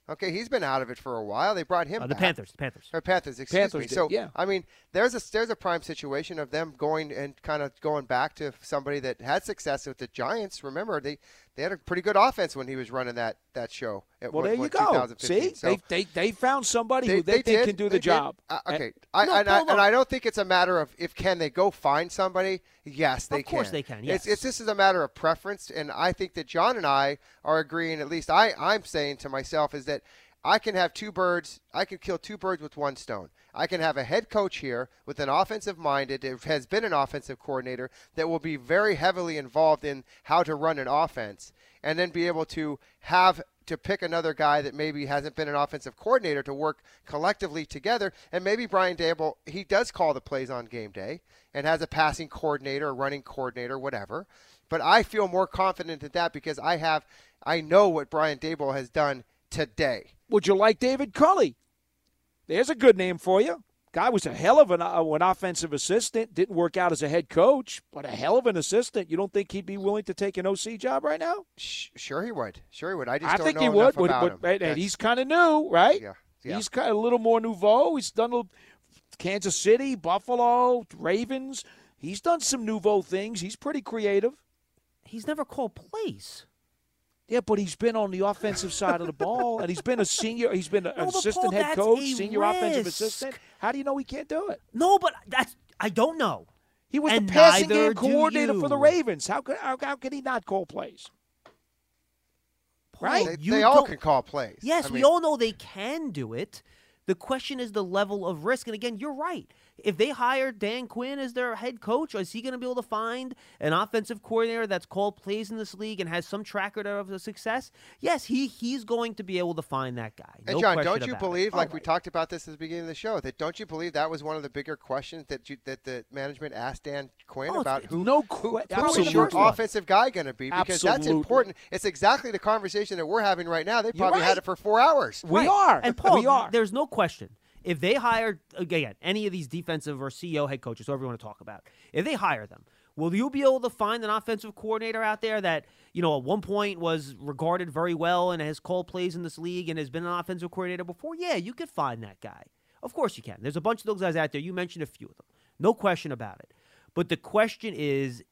Okay, he's been out of it for a while. They brought him. Uh, the back. Panthers, the Panthers. Or Panthers, excuse Panthers me. did, so yeah. I mean, there's a there's a prime situation of them going and kind of going back to somebody that had success with the Giants. Remember, they they had a pretty good offense when he was running that that show. At Well, there you go. See, So they, they they found somebody they, who they, they think did. can do the job. Uh, And- okay, I, No, and, I, and I don't think it's a matter of if can they go find somebody. Yes, they can. Of course they can, It's, yes. it's this is a matter of preference, and I think that John and I are agreeing. At least I I'm saying to myself is that. I can have two birds. I can kill two birds with one stone. I can have a head coach here with an offensive minded, that has been an offensive coordinator that will be very heavily involved in how to run an offense, and then be able to have to pick another guy that maybe hasn't been an offensive coordinator to work collectively together. And maybe Brian Daboll, he does call the plays on game day and has a passing coordinator, a running coordinator, whatever. But I feel more confident in that because I have, I know what Brian Daboll has done today. Would you like David Culley? There's a good name for you. Guy was a hell of an, uh, an offensive assistant. Didn't work out as a head coach, but a hell of an assistant. You don't think he'd be willing to take an OC job right now? Sure, he would. Sure, he would. I just I don't think know he enough would. about would- him. and he's kind of new, right? Yeah, yeah. He's kind of a little more nouveau. He's done a, Kansas City, Buffalo, Ravens. He's done some nouveau things. He's pretty creative. He's never called plays. Yeah, but he's been on the offensive side of the ball, and he's been a senior. He's been an No, assistant Paul, head coach, a senior offensive assistant. How do you know he can't do it? No, but that's I don't know. He was And the passing game do coordinator for the. Ravens. How could how, how could he not call plays? Right? They, You they all can call plays. Yes, I we all know they can do it. The question is the level of risk. And again, you're right. If they hire Dan Quinn as their head coach, is he going to be able to find an offensive coordinator that's called plays in this league and has some track record of success? Yes, he he's going to be able to find that guy. And John, question don't you about it. believe, oh like we talked about this at the beginning of the show, that don't you believe that was one of the bigger questions that you, that the management asked Dan Quinn Oh, about who no who, que- who is your absolutely. offensive guy going to be? Because that's important. It's exactly the conversation that we're having right now. They You're probably had it for four hours. We Right. are. And Paul, we are. there's no question. If they hire again any of these defensive or CEO head coaches, whoever you want to talk about, if they hire them, will you be able to find an offensive coordinator out there that you know at one point was regarded very well and has called plays in this league and has been an offensive coordinator before? Yeah, you could find that guy. Of course you can. There's a bunch of those guys out there. You mentioned a few of them. No question about it. But the question is,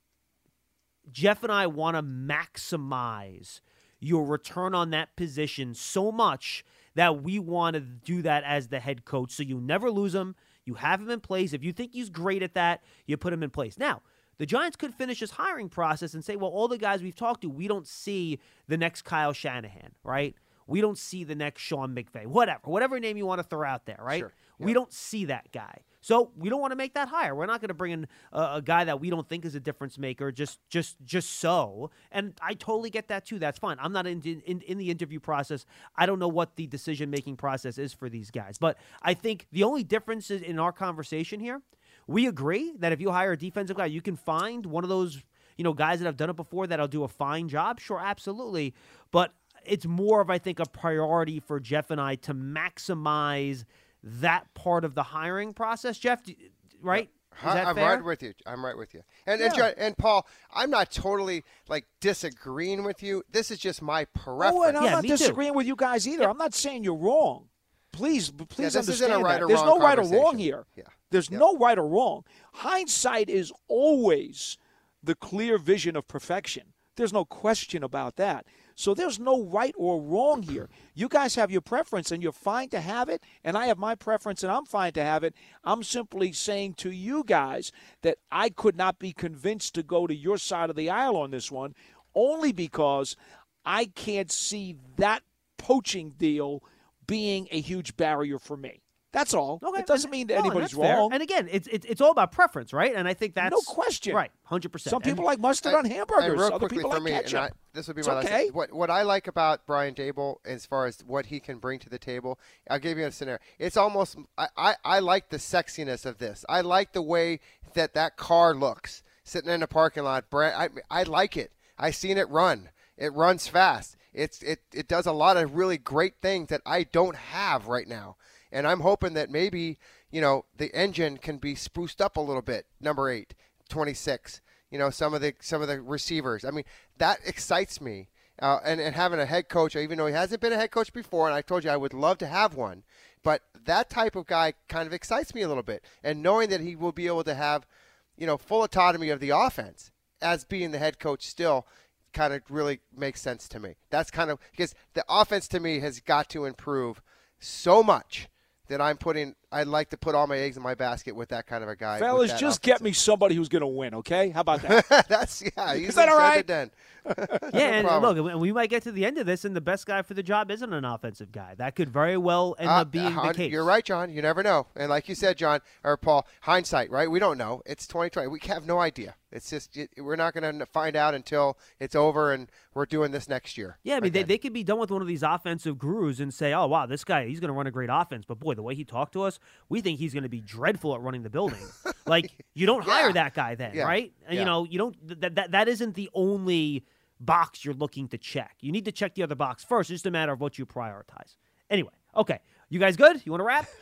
Jeff and I want to maximize your return on that position so much that we want to do that as the head coach. So you never lose him. You have him in place. If you think he's great at that, you put him in place. Now, the Giants could finish this hiring process and say, well, all the guys we've talked to, we don't see the next Kyle Shanahan, right? We don't see the next Sean McVay, whatever, whatever name you want to throw out there, right? Sure. We don't see that guy. So we don't want to make that hire. We're not going to bring in a, a guy that we don't think is a difference maker just just just so. And I totally get that too. That's fine. I'm not in in, in the interview process. I don't know what the decision making process is for these guys. But I think the only difference in our conversation here, we agree that if you hire a defensive guy, you can find one of those you know guys that have done it before that'll do a fine job. Sure, absolutely. But it's more of I think a priority for Jeff and I to maximize that part of the hiring process. Jeff, do- right? Is I- that I'm fair? right with you. I'm right with you. And and, Yeah. John, and Paul, I'm not totally like disagreeing with you. This is just my preference. Oh, and I'm Yeah, not me too. disagreeing with you guys either. I'm not saying you're wrong. Please, please this isn't a understand right that. or There's wrong no right or wrong here. Yeah. There's no right or wrong. Hindsight is always the clear vision of perfection. There's no question about that. So there's no right or wrong here. You guys have your preference and you're fine to have it, and I have my preference and I'm fine to have it. I'm simply saying to you guys that I could not be convinced to go to your side of the aisle on this one only because I can't see that poaching deal being a huge barrier for me. That's all. Okay, it doesn't mean that No, anybody's that's fair. wrong. And again, it's, it's it's all about preference, right? And I think that's No question. right, hundred percent. Some people like mustard on hamburgers. Real Other people for like me, ketchup. and I, this would be It's my last. okay. What what I like about Brian Daboll as far as what he can bring to the table, I'll give you a scenario. It's almost I, I, I like the sexiness of this. I like the way that that car looks sitting in the parking lot. Brad, I I like it. I've seen it run. It runs fast. It's it it does a lot of really great things that I don't have right now. And I'm hoping that maybe, you know, the engine can be spruced up a little bit. Number 8, 26. You know, some of the some of the receivers. I mean, that excites me. Uh, and, and having a head coach, even though he hasn't been a head coach before, and I told you I would love to have one, but that type of guy kind of excites me a little bit. And knowing that he will be able to have, you know, full autonomy of the offense as being the head coach still kind of really makes sense to me. That's kind of because the offense to me has got to improve so much that I'm putting. I'd like to put all my eggs in my basket with that kind of a guy. Fellas, just offense. get me somebody who's going to win, okay? How about that? That's yeah. Is that all said right? than yeah, No and problem. look, we- we might get to the end of this, and the best guy for the job isn't an offensive guy. That could very well end Uh, up being the case. You're right, John. You never know. And like you said, John or Paul, hindsight, right? We don't know. It's 2020. We have no idea. It's just it, we're not going to find out until it's over and we're doing this next year. Yeah, I mean, they, they could be done with one of these offensive gurus and say, oh, wow, this guy, he's going to run a great offense. But boy, the way he talked to us, we think he's going to be dreadful at running the building. like, you don't hire that guy then, Yeah. right? Yeah. You know, you don't, that, that, that isn't the only box you're looking to check. You need to check the other box first. It's just a matter of what you prioritize. Anyway, okay. You guys good? You want to wrap?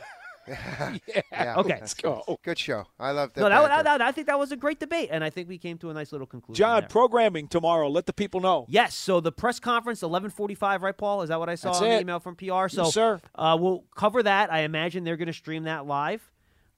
Yeah. Okay. Let's go. Good show. I love that. no, that, that, that- I think that was a great debate, and I think we came to a nice little conclusion. John, there. programming tomorrow. Let the people know. Yes. So the press conference, eleven forty-five, right, Paul? Is that what I saw That's in the it. email from PR? So, Yes, sir. Uh, we'll cover that. I imagine they're going to stream that live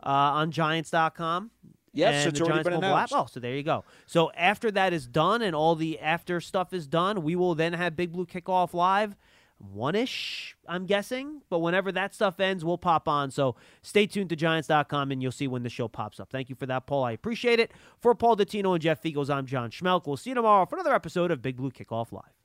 uh, on Giants.com. Yes, and it's the already Giants been mobile app. announced. Oh, so there you go. So after that is done and all the after stuff is done, we will then have Big Blue Kickoff live. One ish, I'm guessing. But whenever that stuff ends, we'll pop on. So stay tuned to Giants.com and you'll see when the show pops up. Thank you for that, Paul. I appreciate it. For Paul Dottino and Jeff Feagles, I'm John Schmelk. We'll see you tomorrow for another episode of Big Blue Kickoff Live.